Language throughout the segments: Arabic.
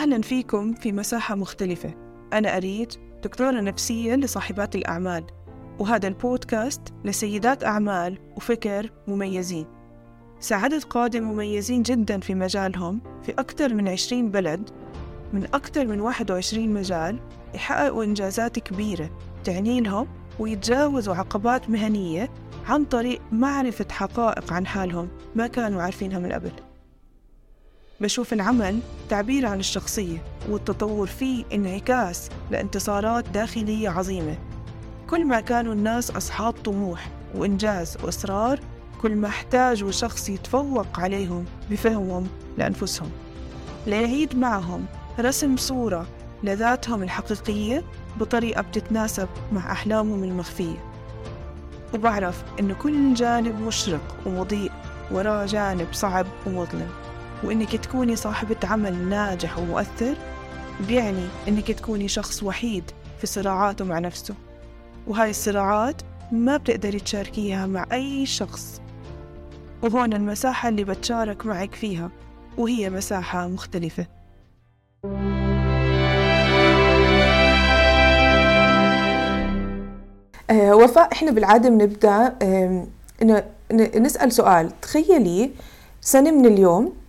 أهلا فيكم في مساحة مختلفة. أنا أريد دكتورة نفسية لصاحبات الأعمال وهذا البودكاست لسيدات أعمال وفكر مميزين. ساعدت قادة مميزين جدا في مجالهم في أكثر من 20 بلد من أكثر من 21 مجال يحققوا إنجازات كبيرة تعني لهم ويتجاوزوا عقبات مهنية عن طريق معرفة حقائق عن حالهم ما كانوا عارفينها من قبل. بشوف العمل تعبير عن الشخصية والتطور فيه انعكاس لانتصارات داخلية عظيمة. كل ما كانوا الناس أصحاب طموح وإنجاز وإصرار كل ما احتاجوا شخص يتفوق عليهم بفهمهم لأنفسهم. ليعيد معهم رسم صورة لذاتهم الحقيقية بطريقة بتتناسب مع أحلامهم المخفية. وبعرف إنه كل جانب مشرق ومضيء وراه جانب صعب ومظلم. وإنك تكوني صاحبة عمل ناجح ومؤثر بيعني إنك تكوني شخص وحيد في صراعاته مع نفسه. وهاي الصراعات ما بتقدري تشاركيها مع أي شخص. وهون المساحة اللي بتشارك معك فيها وهي مساحة مختلفة. آه وفاء إحنا بالعادة بنبدأ آه نسأل سؤال. تخيلي سنة من اليوم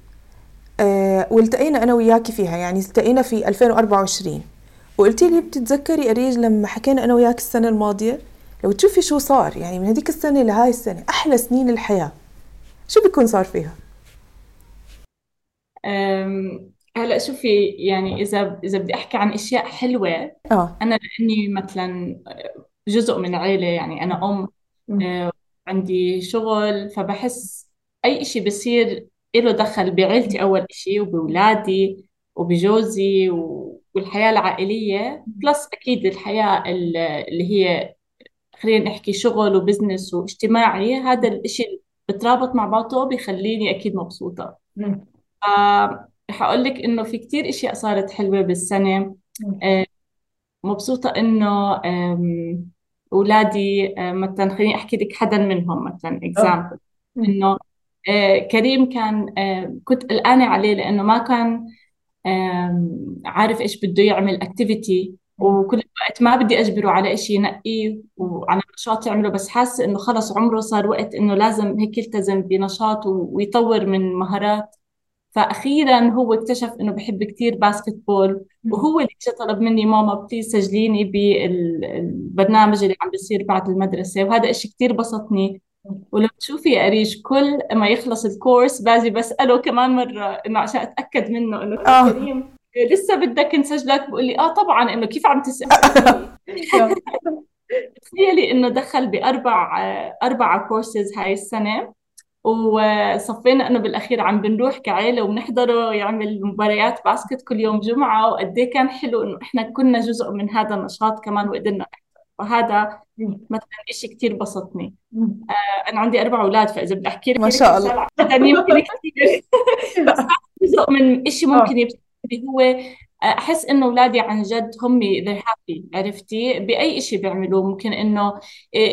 والتقينا أنا وياكي فيها يعني التقينا في 2024 وقلتي لي بتتذكري أريج لما حكينا أنا وياك السنة الماضية؟ لو تشوفي شو صار يعني من هذيك السنة لهاي السنة أحلى سنين الحياة. شو بيكون صار فيها؟ هلأ شوفي يعني إذا إذا بدي أحكي عن أشياء حلوة آه. أنا لأني مثلا جزء من عيلة يعني أنا أم آه، عندي شغل فبحس أي شيء بصير له دخل بعيلتي أول شيء وبولادي وبجوزي والحياة العائلية plus أكيد الحياة اللي هي خلينا نحكي شغل و business واجتماعي هذا الشيء بترابط مع بعضه بيخليني أكيد مبسوطة. رح أقول لك إنه في كتير إشياء صارت حلوة بالسنة. آه، مبسوطة إنه أولادي آه، مثلا خليني أحكي لك حدا منهم مثلا example إنه آه، كريم كان كنت قلقانة عليه لأنه ما كان عارف إيش بده يعمل activity وكل الوقت ما بدي أجبره على شيء ينقيه وعلى نشاط يعمله بس حاسة إنه خلص عمره صار وقت إنه لازم هيك يلتزم بنشاط ويطور من مهارات. فاخيرا هو اكتشف إنه بحب كثير basketball وهو اللي اجى طلب مني ماما please سجليني بالبرنامج اللي عم بيصير بعد المدرسة. وهذا إشي كثير بسطني. ولما تشوفي يا أريج كل ما يخلص ال course باجي بسأله كمان مرة إنه عشان أتأكد منه إنه آه. كريم. لسه بدك نسجلك بقول لي آه طبعا إنه كيف عم تسأل؟ تخيلي إنه دخل بأربع أربع كورسز هاي السنة. وصفينا إنه بالأخير عم بنروح كعائله وبنحضره يعمل مباريات باسكت كل يوم جمعة. وقد إيه كان حلو إنه إحنا كنا جزء من هذا النشاط كمان وقدرنا فهذا مثلا شيء كثير بسطني. آه أنا عندي أربع أولاد فإذا بدي أحكي لك ما شاء الله. يمكن كثير جزء من شيء ممكن يبسطني هو أحس إنه أولادي عن جد هم they're happy عرفتي؟ بأي شيء بيعملوه ممكن إنه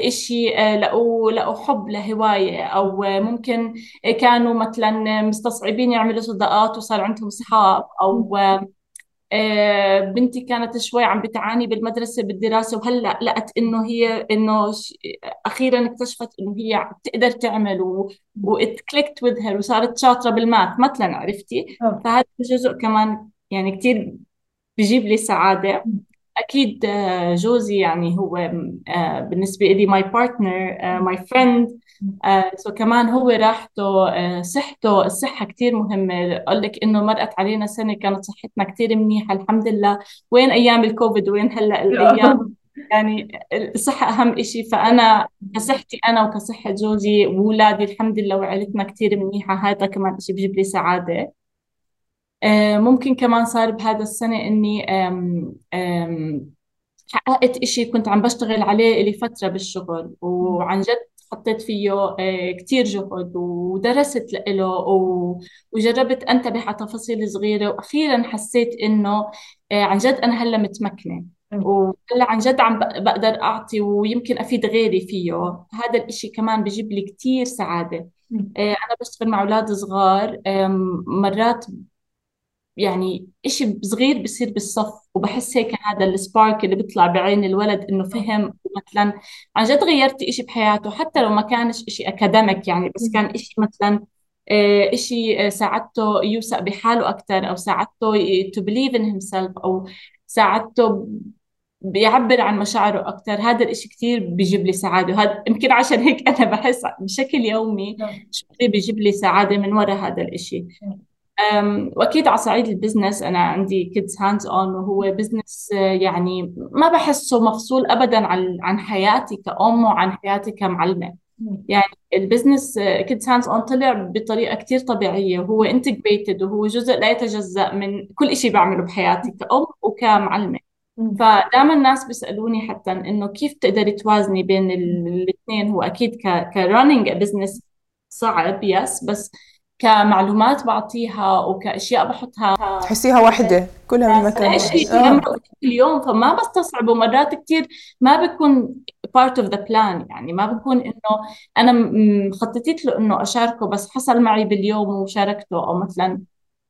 شيء آه، لقوا لقوا حب لهواية أو ممكن كانوا مثلا مستصعبين يعملوا صداقات وصار عندهم اصحاب أو آه، بنتي كانت شوي عم بتعاني بالمدرسة بالدراسة وهلأ لقت إنه هي إنه أخيرا اكتشفت إنه هي بتقدر تعمل what clicked with her وصارت شاطرة بال math مثلا عرفتي آه. فهذا جزء كمان يعني كثير بجيب لي سعادة أكيد آه، جوزي يعني هو بالنسبة لي my partner my friend so كمان هو راحته آه، صحته الصحة كثير مهمة. أقول لك إنه مرقت علينا سنة كانت صحتنا كثير منيحة الحمد لله. وين أيام الكوفيد؟ وين هلأ الأيام؟ يعني الصحة أهم إشي. فأنا كصحتي أنا وكصحة جوزي وأولادي الحمد لله وعائلتنا كثير منيحة. هذا كمان إشي بجيب لي سعادة. آه، ممكن كمان صار بهذا السنة إني حققت إشي كنت عم بشتغل عليه لي فترة بالشغل وعن جد حطيت فيه آه، كتير جهد ودرست له وجربت أنتبه على تفاصيل صغيرة وأخيرا حسيت إنه آه، عن جد أنا هلأ متمكنة وهلأ عن جد عم بقدر أعطي ويمكن أفيد غيري فيه. هذا الإشي كمان بجيب لي كتير سعادة. آه، أنا بشتغل مع أولاد صغار مرات يعني إشي صغير بصير بالصف وبحس هيك هذا السبارك اللي بيطلع بعين الولد إنه فهم مثلا عن جد غيرت إشي بحياته حتى لو ما كانش إشي أكاديميك يعني بس كان إشي مثلا آه، إشي آه، ساعدته يوثق بحاله أكثر أو ساعدته to believe in himself أو ساعدته بيعبر عن مشاعره أكثر هذا الإشي كثير بيجيب لي سعادة وهذا يمكن عشان هيك أنا بحس بشكل يومي شغلي بيجيب لي سعادة من وراء هذا الإشي. وأكيد على صعيد ال business أنا عندي Kids Hands On وهو business يعني ما بحسه مفصول ابدا عن عن حياتي كأم وعن حياتي كمعلمة. يعني ال business Kids Hands On طلع بطريقة كتير طبيعية وهو integrated وهو جزء لا يتجزأ من كل شيء بعمله بحياتي كأم وكمعلمة. فدائما الناس بيسألوني حتى إنه كيف تقدري توازني بين الاثنين هو أكيد ك running business صعب yes بس كمعلومات بعطيها وكأشياء بحطها. تحسيها وحده كلها واحد. آه. اليوم فما بستصعب ومرات كثير ما بكون part of the plan يعني ما بكون إنه أنا مخططت له إنه أشاركه بس حصل معي باليوم وشاركته. أو مثلا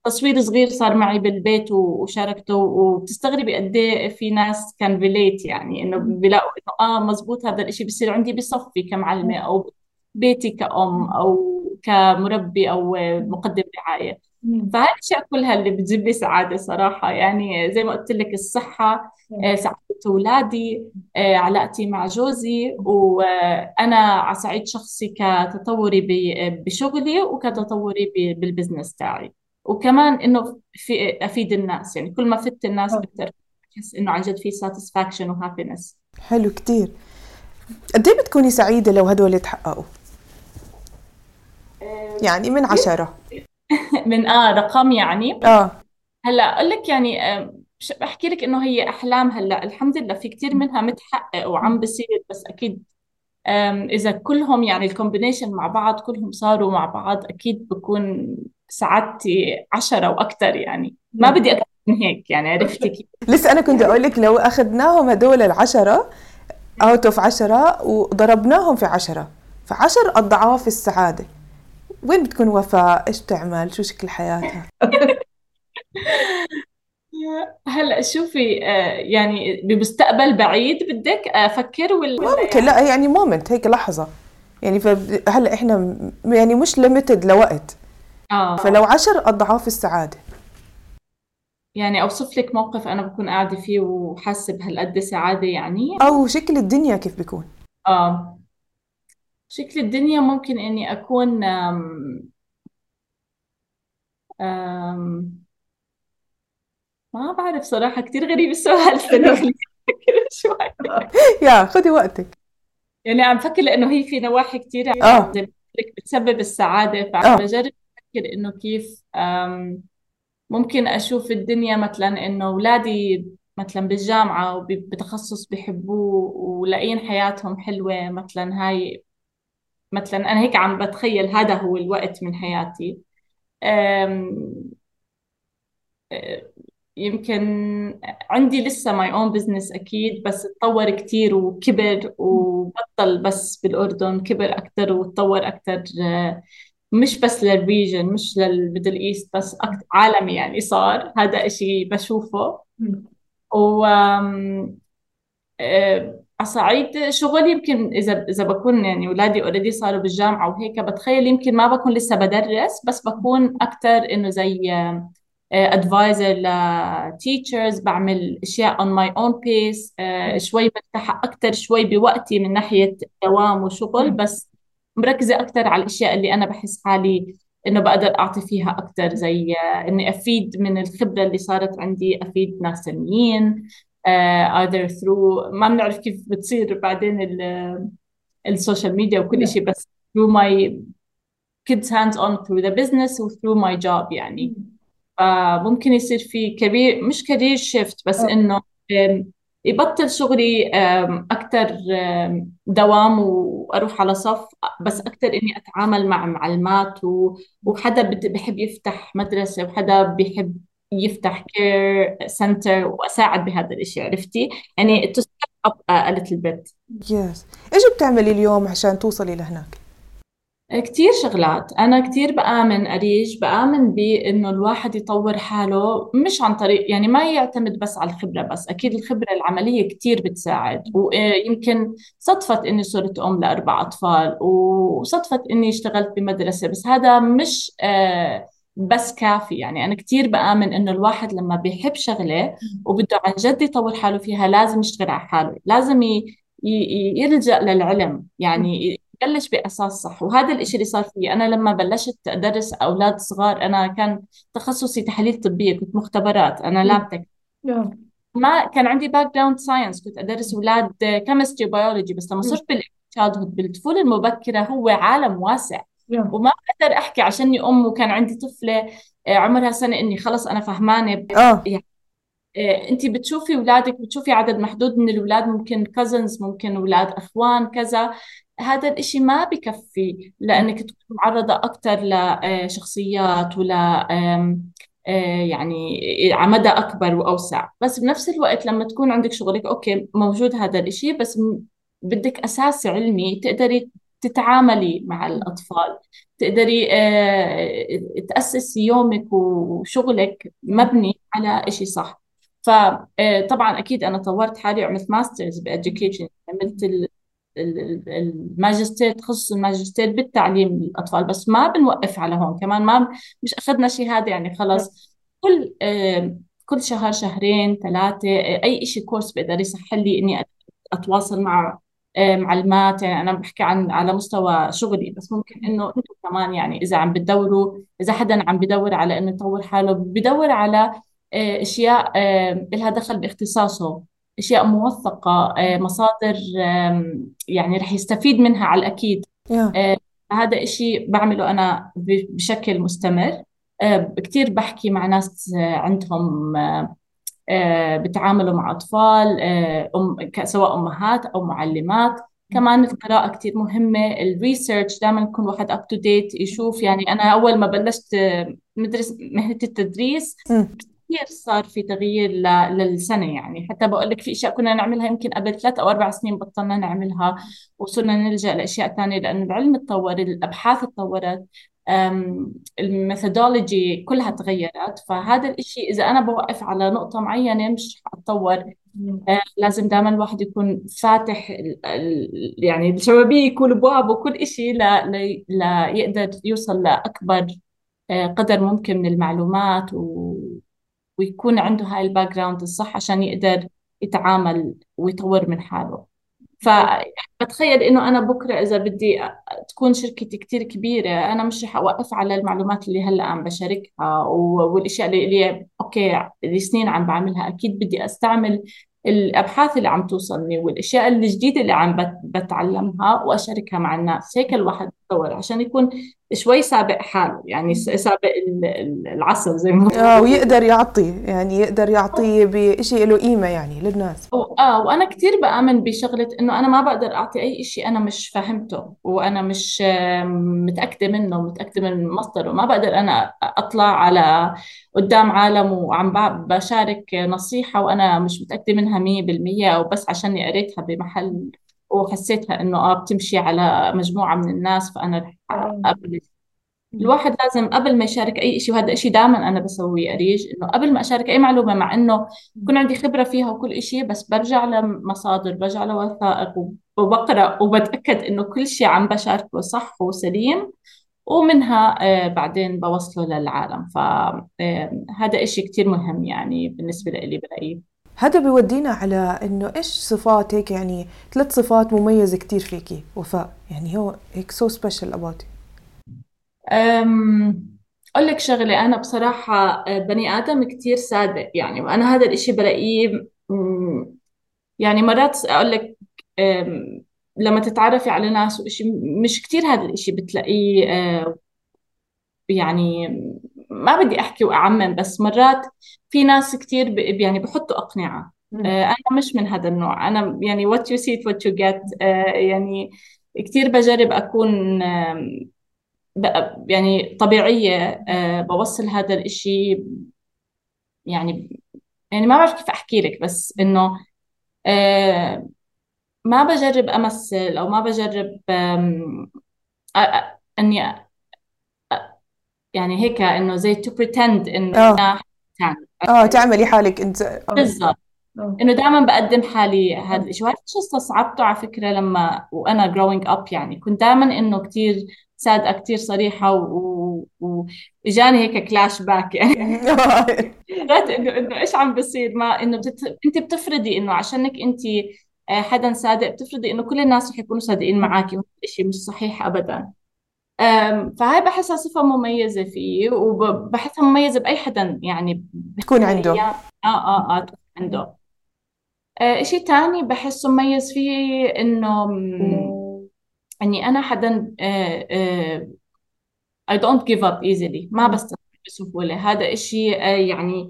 تصوير صغير صار معي بالبيت وشاركته. وبتستغربي قد إيه في ناس can relate يعني إنه بيلاقوا إنه آه مزبوط هذا الشيء بصير عندي بصفي كمعلمة أو بيتي كأم أو كمربي أو مقدم رعاية فهاي الأشياء كلها اللي بتجيب لي سعادة صراحة. يعني زي ما قلت لك الصحة آه، سعادة أولادي آه، علاقتي مع جوزي وأنا على صعيد شخصي كتطوري بشغلي وكتطوري بال business تاعي. وكمان إنه في أفيد الناس. يعني كل ما فدت الناس بكتر بحس إنه عن جد في satisfaction و happiness حلو كتير. قد إيه بتكوني سعيدة لو هدول يتحققوا؟ يعني من عشرة. من آه رقم يعني. آه. هلا أقول لك يعني بحكي لك إنه هي أحلام هلا. الحمد لله في كثير منها متحقق وعم بصير بس أكيد إذا كلهم يعني الكومبينيشن مع بعض كلهم صاروا مع بعض أكيد بكون سعادتي عشرة وأكثر يعني. ما بدي أكثر من هيك يعني عرفتي كيف؟ لسه أنا كنت أقول لك لو أخذناهم هدول العشرة out of عشرة وضربناهم في عشرة. فعشر أضعاف السعادة. وين بتكون وفاء؟ إيش بتعمل؟ شو شكل حياتها؟ هلا شوفي آه، يعني بمستقبل بعيد بدك أفكر ولا ممكن لا يعني moment هيك لحظة. يعني هلا إحنا يعني مش limited لوقت. آه. فلو عشر أضعاف السعادة. يعني أوصف لك موقف أنا بكون قاعدة فيه وحاسة بهالقد سعادة يعني. أو شكل الدنيا كيف بيكون. آه. شكل الدنيا ممكن إني أكون أم أم ما بعرف صراحة كتير غريب السؤال. خليني أفكر شوي. يا خذي وقتك. يعني عم فكر لأنه هي في نواحي كتير. آه. ما لك بتسبب السعادة فعم آه. بجرب أفكر إنه كيف ممكن أشوف الدنيا مثلا إنه أولادي مثلا بالجامعة وبتخصص بحبوه ولاقيين حياتهم حلوة مثلا هاي مثلا أنا هيك عم بتخيل هذا هو الوقت من حياتي. يمكن عندي لسه my own business أكيد بس تطور كتير وكبر وبطل بس بالأردن كبر أكثر وتطور أكثر مش بس لل region مش لل Middle East بس عالمي يعني صار. هذا إشي بشوفه. و على صعيد شغل يمكن إذا إذا بكون يعني أولادي already صاروا بالجامعة وهيك بتخيل يمكن ما بكون لسه بدرس بس بكون أكثر إنه زي advisor ل teachers بعمل أشياء on my own pace شوي برتاح أكثر شوي بوقتي من ناحية دوام وشغل بس مركزة أكثر على الأشياء اللي أنا بحس حالي إنه بقدر أعطي فيها أكثر زي إني أفيد من الخبرة اللي صارت عندي أفيد ناس ثانيين uh, either through ما بنعرف كيف بتصير بعدين ال social media وكل شيء بس through my Kids Hands On through the business و through my job يعني. فممكن يصير في كبير مش career shift بس إنه يبطل شغلي أكثر دوام وأروح على صف بس أكثر إني أتعامل مع معلمات وحدا بحب يفتح مدرسة وحدا بيحب يفتح care center وأساعد بهذا الشيء عرفتي؟ يعني to step up a little bit. yes إيش بتعملي اليوم عشان توصلي لهناك؟ كتير شغلات. أنا كتير بآمن أريج بآمن بإنه الواحد يطور حاله مش عن طريق يعني ما يعتمد بس على الخبرة بس أكيد الخبرة العملية كتير بتساعد. ويمكن صدفت إني صرت أم لأربع أطفال وصدفت إني اشتغلت بمدرسة بس هذا مش آه، بس كافي. يعني أنا كتير بآمن إنه الواحد لما بيحب شغلة وبده عن جد يطور حاله فيها لازم يشتغل على حاله. لازم يلجأ للعلم. يعني بلش بأساس صح. وهذا الإشي اللي صار فيه أنا لما بلشت أدرس أولاد صغار أنا كان تخصصي تحاليل طبية. كنت مختبرات. أنا lab tech. ما كان عندي background science كنت أدرس أولاد chemistry و biology بس لما صرت بال childhood بالطفولة المبكرة هو عالم واسع. وما بقدر أحكي عشاني أم وكان عندي طفلة آه، عمرها سنة إني خلص أنا فهمانة. آه. يعني آه، انت بتشوفي أولادك بتشوفي عدد محدود من الأولاد ممكن كازنز ممكن أولاد إخوان كذا. هذا الإشي ما بكفي لأنك تكون معرضة أكثر لشخصيات ولا آه، يعني على مدى أكبر وأوسع. بس بنفس الوقت لما تكون عندك شغلك أوكي موجود هذا الإشي بس بدك أساس علمي تقدري تتعاملي مع الأطفال. تقدري آه، تأسسي يومك وشغلك مبني على إشي صح. فطبعا آه، أكيد أنا طورت حالي وعملت masters ب education عملت الماجستير تخصص الماجستير بالتعليم للأطفال بس ما بنوقف على هون. كمان ما مش أخذنا شهاده يعني خلص كل كل شهر شهرين ثلاثة أي شيء كورس بيقدر يسهل لي إني أتواصل مع معلمات يعني أنا بحكي عن على مستوى شغلي بس ممكن إنه أنتم كمان يعني إذا عم بتدوروا إذا حدا عم بدور على إنه يطور حاله بدور على آه، أشياء لها دخل باختصاصه أشياء موثقة آه، مصادر يعني رح يستفيد منها على الأكيد yeah. هذا إشي بعمله أنا بشكل مستمر آه، كثير بحكي مع ناس عندهم بتعاملوا مع أطفال أم سواء أمهات أو معلمات. كمان القراءة كثير مهمة ال research دائما يكون واحد up to date يشوف يعني أنا أول ما بلشت مدرس مهنة التدريس كثير صار في تغيير للسنة يعني. حتى بقول لك في أشياء كنا نعملها يمكن قبل ثلاث أو أربع سنين بطلنا نعملها وصرنا نلجأ لأشياء ثانية لأنه العلم تطور الأبحاث تطورت ال methodology كلها تغيرت. فهذا الإشي إذا أنا بوقف على نقطة معينة مش حأتطور آه، لازم دائما الواحد يكون فاتح يعني الشبابيك والابواب وكل شيء ليقدر يوصل لأكبر آه، قدر ممكن من المعلومات و ويكون عنده هاي ال background الصح عشان يقدر يتعامل ويطور من حاله. فبتخيل إنه أنا بكرة إذا بدي تكون شركتي كتير كبيرة أنا مش رح أوقف على المعلومات اللي هلأ عم بشاركها والأشياء اللي, اللي أوكي اللي سنين عم بعملها أكيد بدي أستعمل الأبحاث اللي عم توصلني والأشياء الجديدة اللي عم بتعلمها وأشاركها مع الناس هيك الواحد يتطور عشان يكون شوي سابق حاله يعني سابق العصر زي ما آه ويقدر يعطي يعني يقدر يعطي بشيء له قيمة يعني للناس. آه وأنا كثير بآمن بشغلة إنه أنا ما بقدر أعطي أي شيء أنا مش فهمته وأنا مش متأكدة منه متأكدة من مصدره. ما بقدر أنا أطلع على قدام عالم وعم بشارك نصيحة وأنا مش متأكدة منها 100% أو بس عشاني قريتها بمحل وحسيتها إنه آه بتمشي على مجموعة من الناس فأنا رح اقبل الواحد لازم قبل ما يشارك أي شيء وهذا شيء دائما أنا بسويه أريج إنه قبل ما أشارك أي معلومة مع إنه يكون عندي خبرة فيها وكل شيء بس برجع لمصادر برجع لوثائق وبقرأ وبتأكد إنه كل شيء عم بشاركه صح وسليم ومنها آه بعدين بوصله للعالم. فهذا آه إشي كتير مهم يعني بالنسبة لي برأيي. هذا بيودينا على إنه إيش صفاتك يعني ثلاث صفات مميزة كثير فيكي؟ وفاء يعني هو هيك so special about أقول لك شغلة أنا بصراحة آه، بني آدم كتير صادق يعني وأنا هذا الإشي بلاقيه يعني مرات أقول لك لما تتعرفي على ناس وإشي مش كتير هذا الإشي بتلاقيه آه، يعني ما بدي أحكي وأعمم بس مرات في ناس كثير يعني بحطوا أقنعة. آه، أنا مش من هذا النوع. أنا يعني what you see what you get. آه، يعني كثير بجرب أكون يعني طبيعية آه، بوصل هذا الإشي. يعني يعني ما بعرف كيف أحكي لك بس إنه ما بجرب أمثل أو ما بجرب إني يعني هيك إنه زي to pretend إنه آه. آه تعملي حالك أنت. بالضبط. آه. إنه دائما بقدم حالي هذا الشيء وهذا الشيء استصعبته على فكرة لما وأنا growing up يعني. كنت دائما إنه كثير صادقه كثير صريحة وإجاني هيك كلاش باك يعني. إنه إنه إيش عم بصير؟ ما إنه بتت... أنت بتفرضي إنه عشانك أنت آه، حدا صادق بتفرضي إنه كل الناس رح يكونوا صادقين معك وهذا الشيء مش صحيح ابدا. أم، فهاي بحسها صفة مميزة فيه وبحسها مميزة بأي حدا يعني تكون عنده. آه آه آه تكون عنده. آه شيء تاني بحسه مميز فيه إنه م، إني أنا حدا آه آه I don't give up easily ما بستسلم بسهولة. هذا آه يعني آه،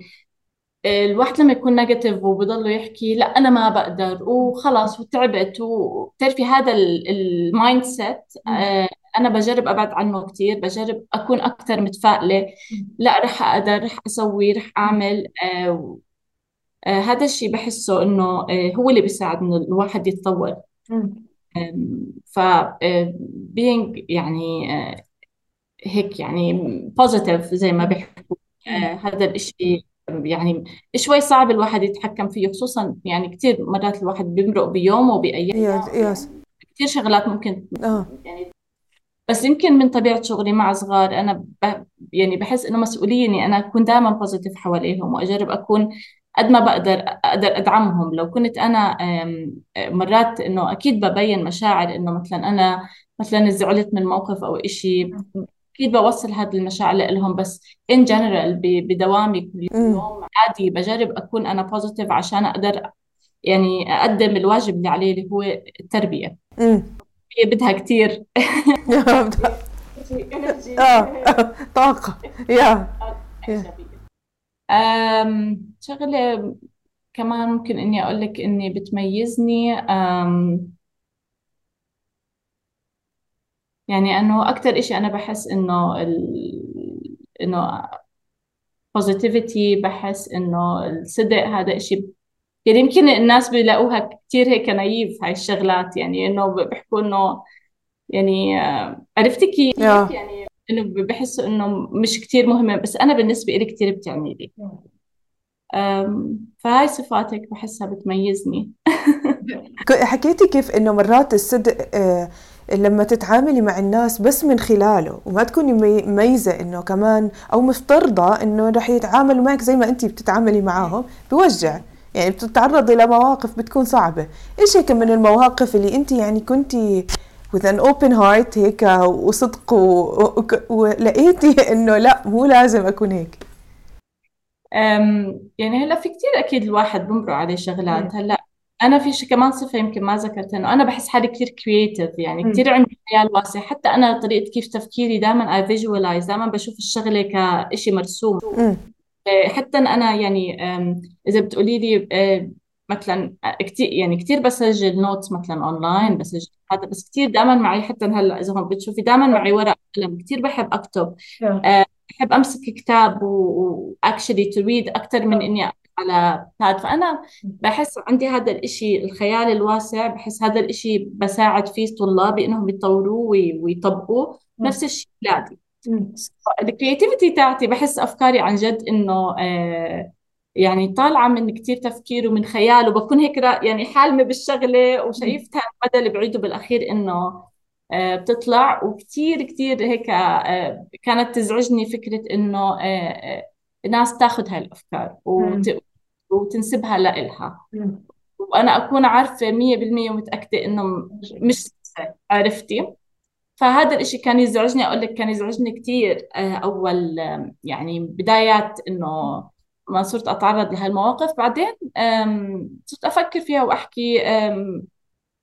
الواحد لما يكون negative وبضله يحكي لا أنا ما بقدر وخلاص وتعبت وبتعرفي هذا ال mindset أنا بجرب أبعد عنه كثير بجرب أكون أكثر متفائلة لا رح أقدر رح أسوي رح أعمل آه آه هذا الشيء بحسه إنه آه هو اللي بيساعد انه الواحد يتطور. ف آه، being يعني آه هيك يعني positive زي ما بيحكوا. آه هذا الشيء يعني شوي صعب الواحد يتحكم فيه خصوصا يعني كثير مرات الواحد بيمرق بيومه وبأيام yes كثير شغلات ممكن آه. يعني بس يمكن من طبيعة شغلي مع صغار أنا ب... يعني بحس إنه مسؤولية إني أنا أكون دائما positive حواليهم وأجرب أكون قد ما بقدر أقدر أدعمهم. لو كنت أنا مرات إنه أكيد ببين مشاعر إنه مثلا أنا مثلا زعلت من موقف أو إشي. أكيد بوصل هذه المشاعر لهم بس in general ب- بدوامي كل. يوم عادي بجرب أكون أنا بوزيتيف عشان أقدر يعني أقدم الواجب اللي عليه اللي هو التربية أمم. هي بدها كتير آه طاقة يا يا. أم شغلة كمان ممكن إني أقول لك إني بتميزني أم يعني إنه أكتر إشي أنا بحس ال... إنه positivity بحس إنه الصدق هذا إشي يعني يمكن الناس بيلاقوها كتير هيك نايف هاي الشغلات يعني إنه بيحكوا إنه يعني آه، عرفتي كيف يا. يعني إنه بحسوا إنه مش كتير مهمة بس أنا بالنسبة إلي كتير بتعني لي فهاي صفاتك بحسها بتميزني حكيتي كيف إنه مرات الصدق آه، لما تتعاملي مع الناس بس من خلاله وما تكوني مي- مميزة إنه كمان أو مفترضة إنه رح يتعاملوا معك زي ما انت بتتعاملي معاهم بوجع. يعني بتتعرضي لمواقف بتكون صعبة. إيش هيك من المواقف اللي انت يعني كنتي with an open heart هيك وصدق و- و- ولقيتي إنه لا مو لازم أكون هيك؟ يعني هلأ في كتير أكيد الواحد بمرق عليه شغلات. هلأ أنا في شيء كمان صفة يمكن ما ذكرت إنه أنا بحس حالي كتير creative يعني مم. كتير عندي خيال واسع حتى أنا طريقة كيف تفكيري دائما I visualize دائما بشوف الشغلة كشيء مرسوم. أه، حتى أنا يعني إذا بتقولي لي أه، مثلا كتير يعني كتير بسجل notes مثلا اونلاين بسجل هذا بس كتير دائما معي حتى هلأ إذا هم بتشوفي دائما معي ورق وقلم كتير بحب أكتب بحب أمسك كتاب و actually to read أكثر من إني على pad فأنا بحس عندي هذا الإشي الخيال الواسع بحس هذا الإشي بساعد فيه طلابي إنهم يطوروه وي- ويطبقوه نفس الشيء اولادي الكرياتيفيتي تاعتي بحس أفكاري عن جد إنه آه يعني طالعة من كتير تفكير ومن خيال وبكون هيك يعني حالمة بالشغلة وشايفتها المدى اللي بعيده بالأخير إنه آه، بتطلع. وكتير كتير هيك آه، كانت تزعجني فكرة إنه الناس تاخذ هاي الأفكار وت- وتنسبها لإلها. وأنا أكون عارفة مية بالمية ومتأكدة إنه مش. عرفتي؟ فهذا الإشي كان يزعجني. أقول لك كان يزعجني كتير آه، أول يعني بدايات إنه ما صرت أتعرض لهالمواقف. بعدين صرت أفكر فيها وأحكي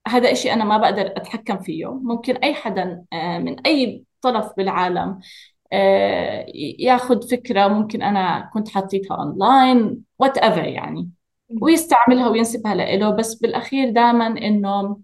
هذا إشي أنا ما بقدر أتحكم فيه. ممكن أي حدا آه، من أي طرف بالعالم ياخذ فكرة ممكن أنا كنت حطيتها online whatever يعني ويستعملها وينسبها لإله بس بالأخير دائما إنه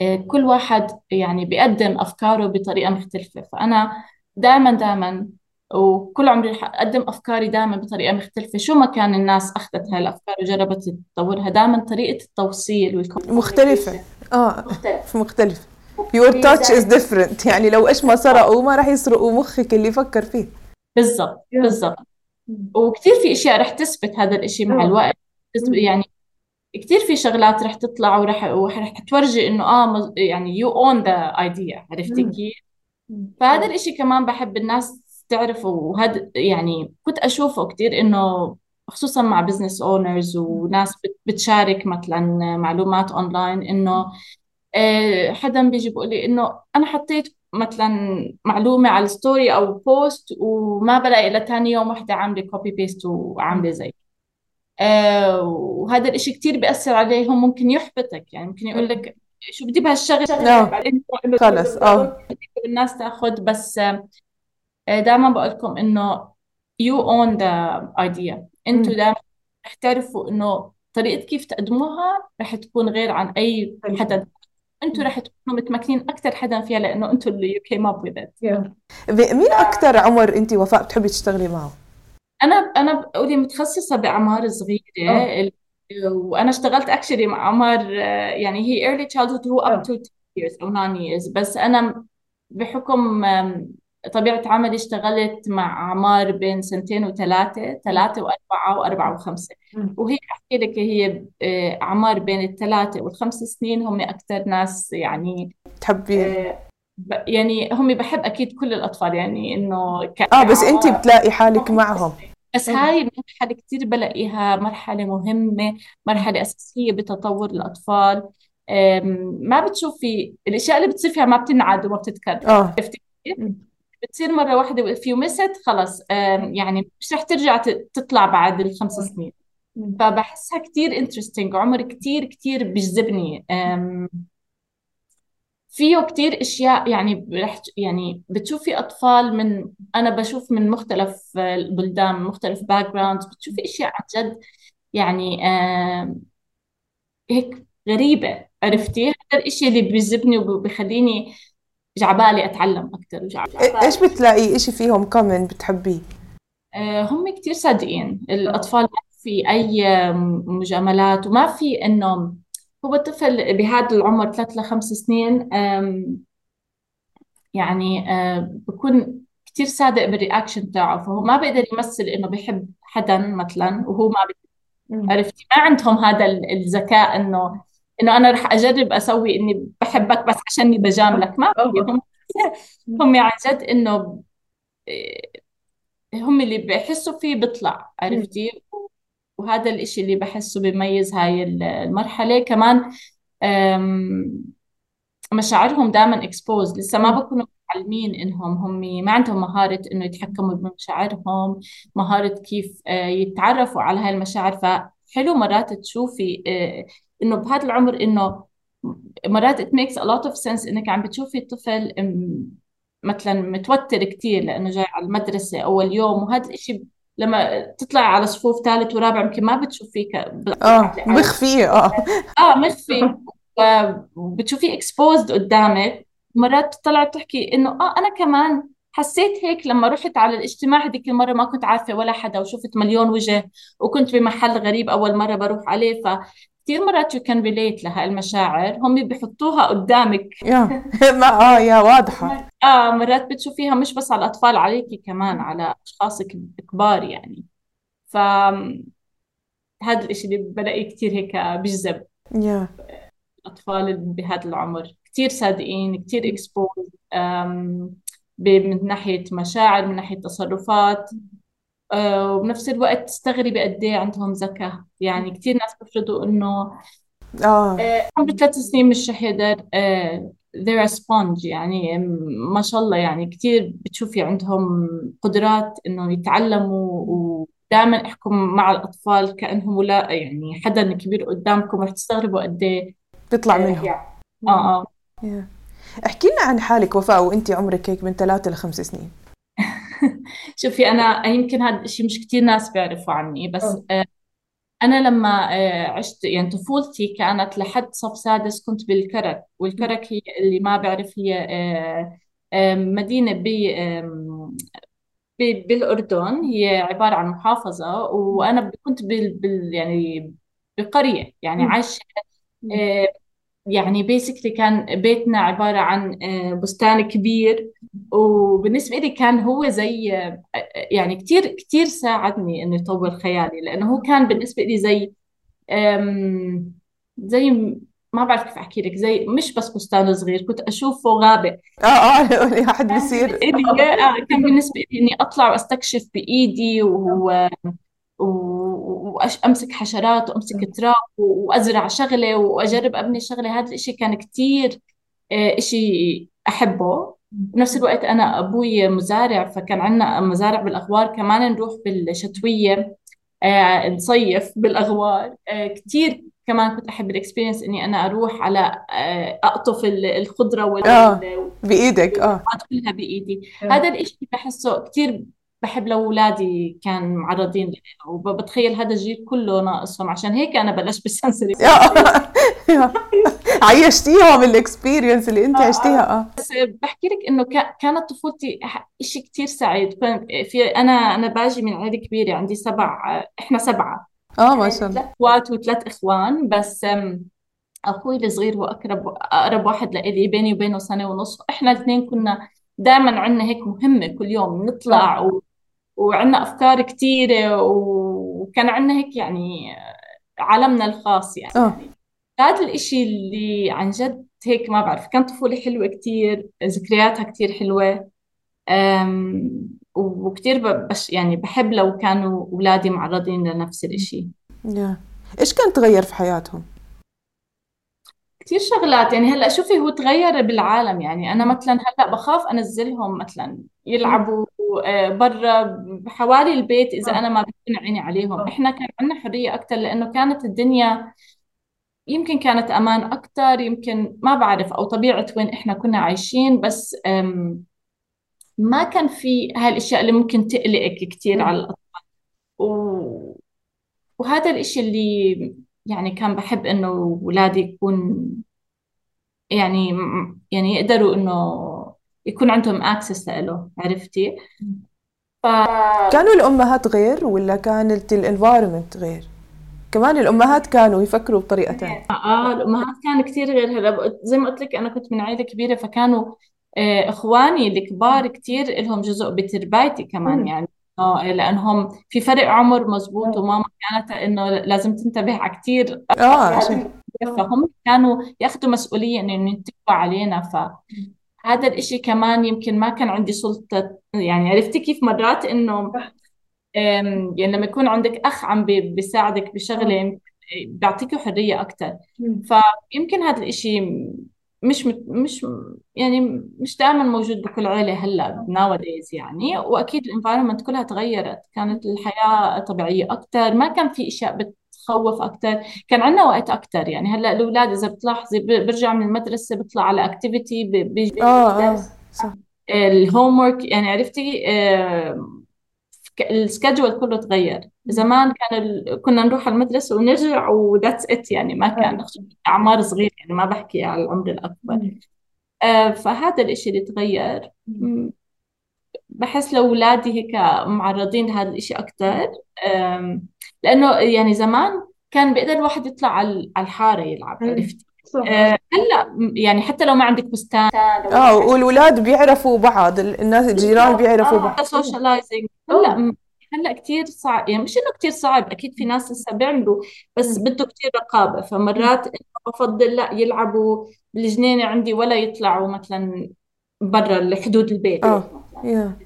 آه، كل واحد يعني بيقدم أفكاره بطريقة مختلفة. فأنا دائما دائما وكل عمري رح أقدم أفكاري دائما بطريقة مختلفة. شو ما كان الناس أخذت هاي الأفكار وجربت تطورها دائما طريقة التوصيل مختلفة. آه مختلف مختلف your touch is different. يعني لو إيش ما سرقوا ما راح يسرقوا مخك اللي فكر فيه. بالضبط بالضبط. وكثير في أشياء رح تثبت هذا الإشي مع الوقت. يعني كثير في شغلات رح تطلع ورح ورح تورجي إنه آه يعني you own the idea عرفتي كيف؟ فهذا الإشي كمان بحب الناس تعرفه. وهذا يعني كنت أشوفه كثير إنه خصوصا مع business owners وناس بتشارك مثلا معلومات اونلاين إنه آه، حدا بيجي بيقول لي إنه أنا حطيت مثلا معلومة على ال story أو post وما بلاقي إلا ثاني يوم وحدة عاملة copy paste وعاملة زي. آه وهذا الإشي كثير بيأثر عليهم ممكن يحبطك. يعني ممكن يقول لك شو بدي بهالشغلة؟ بعدين خلص آه. الناس تأخذ بس آه دائما بقول لكم إنه you own the idea. أنتوا دائما رح تعرفوا إنه طريقة كيف تقدموها رح تكون غير عن أي حدا. أنتم رح تكونوا متمكنين أكثر حدا فيها لأنه أنتم اللي you came up with مين أكثر عمر انت وفاء بتحبي تشتغلي معه؟ أنا أنا بقولي متخصصة بأعمار صغيرة أوه. وأنا اشتغلت actually مع عمر يعني هي early childhood هو up to 10 years أو 9 years. بس أنا بحكم طبيعة عملي اشتغلت مع أعمار بين سنتين وثلاثة ثلاثة وأربعة وأربعة وخمسة. وهي أحكي لك هي آه، أعمار بين الثلاثة والخمس سنين هم أكثر ناس يعني تحبي آه، يعني هم بحب أكيد كل الأطفال يعني إنه آه بس أنت بتلاقي حالك معهم. بس هاي المرحلة كثير بلاقيها مرحلة مهمة مرحلة أساسية بتطور الأطفال. ما بتشوفي الأشياء اللي بتصير فيها ما بتنعاد وما بتتكرر. آه. بتصير واحدة if you miss it خلص. يعني مش رح ترجع تطلع بعد الخمس سنين. فبحسها كتير انترستينج عمر كتير كتير بيجذبني. فيه كتير أشياء يعني رح يعني بتشوفي أطفال من أنا بشوف من مختلف البلدان من مختلف backgrounds بتشوفي أشياء عن جد يعني هيك غريبة. عرفتي؟ هذا الإشي اللي بيجذبني وبيخليني جعبالي أتعلم أكثر وجعبالي إيش بتلاقي إشي فيهم common بتحبيه؟ آه، هم كثير صادقين. الأطفال ما في أي مجاملات وما في انه هو الطفل بهذا العمر ثلاث لخمس سنين يعني آه، بكون كثير صادق بالرياكشن تاعه. فهو ما بيقدر يمثل إنه بيحب حدا مثلا وهو ما عرفتي؟ ما عندهم هذا الذكاء إنه إنه أنا رح أجرب أسوي إني بحبك بس عشاني بجاملك. ما هم هم عن جد إنه هم اللي بحسوا فيه بيطلع عرفتي؟ وهذا الإشي اللي بحسه بيميز هاي المرحلة. كمان مشاعرهم دائما اكسبوز لسه ما بكونوا متعلمين إنهم هم ما عندهم مهارة إنه يتحكموا بمشاعرهم مهارة كيف آه، يتعرفوا على هاي المشاعر. فحلو مرات تشوفي آه، إنه بهذا العمر إنه مرات it makes a lot of sense إنك عم بتشوفي الطفل مثلا متوتر كثير لأنه جاي على المدرسة أول يوم وهذا الشيء لما تطلع على صفوف ثالث ورابع يمكن ما بتشوفيه آه مخفية آه. آه مخفي. وبتشوفيه exposed قدامك. مرات بتطلع بتحكي إنه آه أنا كمان حسيت هيك لما رحت على الاجتماع هذيك المرة ما كنت عارفة ولا حدا وشفت مليون وجه وكنت بمحل غريب أول مرة بروح عليه ف كثير مرات you can relate لها المشاعر هم بيحطوها قدامك. يا. ما آه yeah واضحة. آه مرات بتشوفيها مش بس على الأطفال عليكي كمان على اشخاص كبار يعني. ف هذا الإشي اللي بلاقيه كثير هيك بيجذب يا. الأطفال بهذا العمر. كثير صادقين كثير اكسبوز من ناحية مشاعر من ناحية تصرفات. آه، وبنفس الوقت تستغربي قد إيه عندهم ذكاء. يعني كثير ناس بيفرضوا إنه آه. عمره ثلاث سنين مش رح يقدر آه they're a sponge يعني ما شاء الله يعني كثير بتشوفي عندهم قدرات إنه يتعلموا ودائما أحكم مع الأطفال كأنهم ولا يعني حدا كبير قدامكم رح تستغربوا قد إيه. بيطلع منهم. آه آه. احكي لنا عن حالك وفاء وانت عمرك هيك من ثلاثة لخمس سنين. شوفي أنا يمكن هذا الشيء مش كثير ناس بيعرفوا عني بس آه أنا لما آه عشت يعني طفولتي كانت لحد صف سادس كنت بالكرك والكرك هي اللي ما بعرف هي آه آه مدينة ب بالأردن هي عبارة عن محافظة وأنا كنت بال, بال يعني بقرية يعني عايشة يعني بيسكلي كان بيتنا عبارة عن آه، بستان كبير. وبالنسبة لي كان هو زي آه، يعني كتير كتير ساعدني إنه يطور خيالي لأنه هو كان بالنسبة لي زي زي ما بعرف كيف أحكي لك زي مش بس بستان صغير كنت أشوفه غابة. آه آه واحد بيصير. إلي آه، كان بالنسبة لي إني أطلع وأستكشف بإيدي و وامسك حشرات وأمسك تراب وأزرع شغلة وأجرب أبني شغلة. هذا الشيء كان كثير شيء أحبه. بنفس الوقت أنا أبوي مزارع فكان عندنا مزارع بالأغوار. كمان نروح بالشتوية آه، نصيف بالأغوار. آه، كثير كمان كنت أحب ال experience إني أنا أروح على آه، أقطف الخضرة وال آه بإيدك آه. ادخلها بإيدي. هذا الشيء بحسه كثير بحب لو أولادي كان معرضين وبتخيل هذا الجيل كله ناقصهم. عشان هيك أنا بلشت بال sensory. عيشتيهم ال experience اللي أنت عشتيها آه. بس بحكي لك إنه كانت طفولتي شيء كثير سعيد. في أنا أنا باجي من عائله كبيرة عندي سبع إحنا سبعة. آه ما شاء الله. ثلاث إخوات وثلاث إخوان بس أخوي الصغير هو أقرب أقرب واحد لإلي بيني وبينه سنة ونص. إحنا الاثنين كنا دائما عندنا هيك مهمة كل يوم نطلع و... وعندنا أفكار كثيره وكان عندنا هيك يعني عالمنا الخاص يعني. آه. هذا الإشي اللي عن جد هيك ما بعرف كان طفولة حلوة كتير ذكرياتها كتير حلوة. وكتير بش يعني بحب لو كانوا أولادي معرضين لنفس الإشي. يا. إيش كان تغير في حياتهم؟ كثير شغلات يعني هلأ شوفي هو تغير بالعالم يعني. أنا مثلا هلأ بخاف أنزلهم مثلا يلعبوا برا حوالي البيت إذا أنا ما بكون عيني عليهم. إحنا كان عندنا حرية أكثر لأنه كانت الدنيا يمكن كانت أمان أكثر يمكن ما بعرف أو طبيعة وين إحنا كنا عايشين بس ما كان في هاي الاشياء اللي ممكن تقلقك كثير على الأطفال. و... وهذا الإشي اللي يعني كان بحب إنه اولادي يكون يعني يعني يقدروا إنه يكون عندهم access له عرفتي؟ ف... كانوا الأمهات غير ولا كانت ال environment غير؟ كمان الأمهات كانوا يفكروا بطريقة ثانية آه الأمهات كان كثير غير. هلا زي ما قلت لك أنا كنت من عائلة كبيرة فكانوا آه إخواني الكبار كثير لهم جزء بتربايتي كمان يعني. لأنهم في فرق عمر مزبوط وماما كانت إنه لازم تنتبه على كثير آه فهم كانوا ياخذوا مسؤولية إنه ينتبهوا علينا فهذا الإشي كمان يمكن ما كان عندي سلطة يعني عرفتي كيف مرات إنه يعني لما يكون عندك أخ عم بيساعدك بشغلة بيعطيكوا حرية أكثر فيمكن هذا الإشي مش مش يعني مش دائما موجود بكل عائله هلأ nowadays يعني. وأكيد ال environment كلها تغيرت كانت الحياة طبيعية أكثر ما كان في إشياء بتخوف أكثر كان عندنا وقت أكثر يعني هلأ الأولاد إذا بتلاحظي بيرجع من المدرسة بيطلع على activity بيجي آه آه صح. ال homework يعني عرفتي آه ال schedule كله تغير. زمان كان ال... كنا نروح على المدرسة ونرجع و that's it يعني ما كان أعمار صغيرة. يعني ما بحكي على العمر الأكبر. آه فهذا الإشي اللي تغير. بحس لو أولادي هيك معرضين لهذا الإشي أكثر لأنه يعني زمان كان بيقدر الواحد يطلع على الحارة يلعب عرفتي آه هلأ يعني حتى لو ما عندك بستان آه والولاد بيعرفوا بعض الناس الجيران بيعرفوا آه بعض. سوشيالايزنج هلأ هلأ كثير صعب يعني مش إنه كثير صعب أكيد في ناس لسه بيعملوا بس بده كثير رقابة. فمرات بفضل لأ يلعبوا بالجنينة عندي ولا يطلعوا مثلا برا حدود البيت. آه yeah.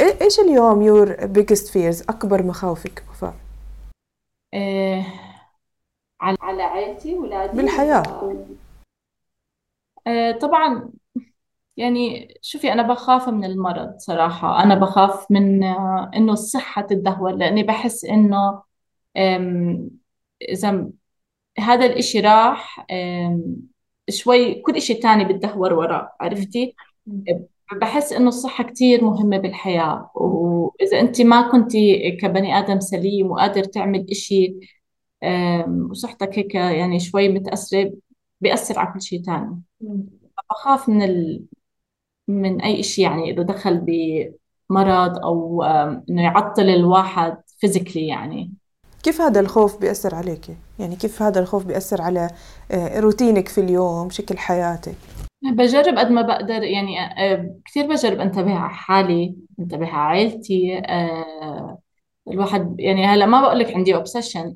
إيش اليوم your biggest fears أكبر مخاوفك. وفاء؟ إيه على على عائلتي ولادي بالحياة. آه طبعا يعني شوفي أنا بخاف من المرض صراحة. أنا بخاف من آه إنه الصحة تتدهور لأني بحس إنه إذا هذا الإشي راح شوي كل إشي تاني بتدهور وراه عرفتي؟ بحس إنه الصحة كتير مهمة بالحياة وإذا أنت ما كنتي كبني آدم سليم وقادر تعمل إشي وصحتك هيك يعني شوي متأثرة بيأثر على كل شيء تاني. بخاف من ال... من أي شيء يعني إذا دخل بمرض أو إنه يعطل الواحد فيزيكلي يعني. كيف هذا الخوف بيأثر عليك؟ يعني كيف هذا الخوف بيأثر على آه، روتينك في اليوم شكل حياتك؟ بجرب قد ما بقدر يعني آه، كثير بجرب انتبه على حالي انتبه على عائلتي آه، الواحد يعني هلأ ما بقول لك عندي obsession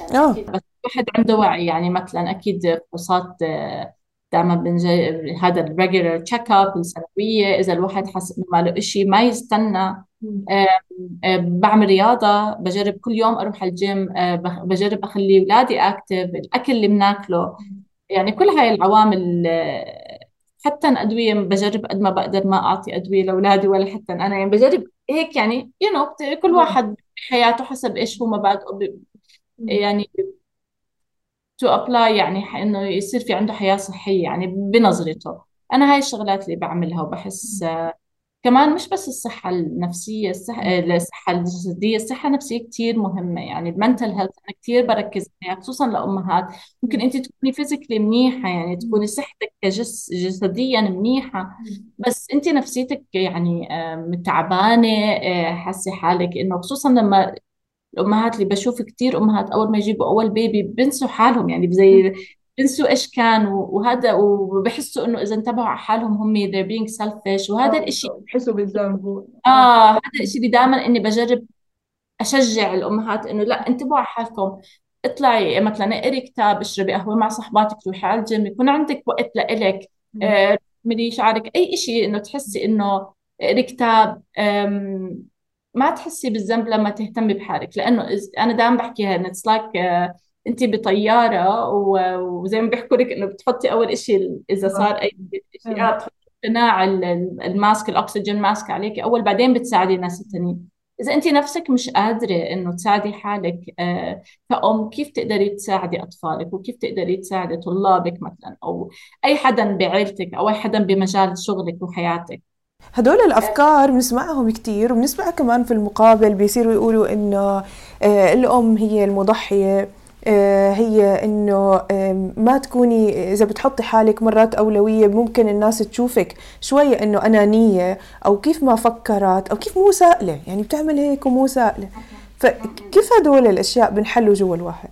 بس الواحد عنده وعي يعني مثلا أكيد فحوصات دائما بنجي هذا ال regular check up السنوية إذا الواحد حس انه ما له شيء ما يستنى بعمل رياضة بجرب كل يوم أروح على الجيم بجرب أخلي اولادي active الأكل اللي بناكله يعني كل هاي العوامل حتى أدوية بجرب قد ما بقدر ما أعطي أدوية لأولادي ولا حتى أنا يعني بجرب هيك يعني you, you know, كل واحد بحياته حسب إيش هو مبادئه يعني to apply يعني إنه يصير في عنده حياة صحية يعني بنظرته. أنا هاي الشغلات اللي بعملها وبحس كمان مش بس الصحة النفسية الصحة, الصحة الجسدية الصحة النفسية كتير مهمة. يعني ال mental health أنا كتير بركز عليها خصوصا لأمهات. ممكن أنت تكوني physically منيحة يعني تكوني صحتك كجس جسديا منيحة. بس أنت نفسيتك يعني تعبانة آه، حاسة حالك إنه خصوصا لما الأمهات اللي بشوف كثير أمهات أول ما يجيبوا أول baby بنسوا حالهم. يعني زي بنسوا إيش كان وهذا وبحسوا إنه إذا انتبهوا على حالهم هم they're being selfish وهذا الشيء بحسوا بالذنب آه هذا الشيء اللي دائما إني بجرب أشجع الأمهات إنه لا انتبهوا على حالكم. اطلعي مثلا اقري كتاب اشربي قهوة مع صحباتك روحي على الجيم يكون عندك وقت لإلك. آه شعرك. أي شيء إنه تحسي إنه اقري كتاب ما تحسي بالذنب لما تهتمي بحالك لأنه أنا دائما بحكيها it's like انت بطيارة وزي ما بيحكوا لك إنه بتحطي أول شيء إذا صار أي شيء آه، بتحطي قناع ال mask الأكسجين mask عليك أول بعدين بتساعدي الناس الثانيين إذا انت نفسك مش قادرة إنه تساعدي حالك آه، كأم كيف تقدري تساعدي أطفالك؟ وكيف تقدري تساعدي طلابك مثلا؟ أو أي حدا بعيلتك أو أي حدا بمجال شغلك وحياتك. هدول الأفكار بنسمعهم كثير وبنسمع كمان في المقابل بيصيروا يقولوا إنه آه، الأم هي المضحية. آه، هي إنه ما تكوني إذا بتحطي حالك مرات أولوية ممكن الناس تشوفك شوية إنه انانيه أو كيف ما فكرت أو كيف مو سائلة يعني بتعمل هيك ومو سائلة. فكيف هدول الأشياء بنحلوا جوا الواحد؟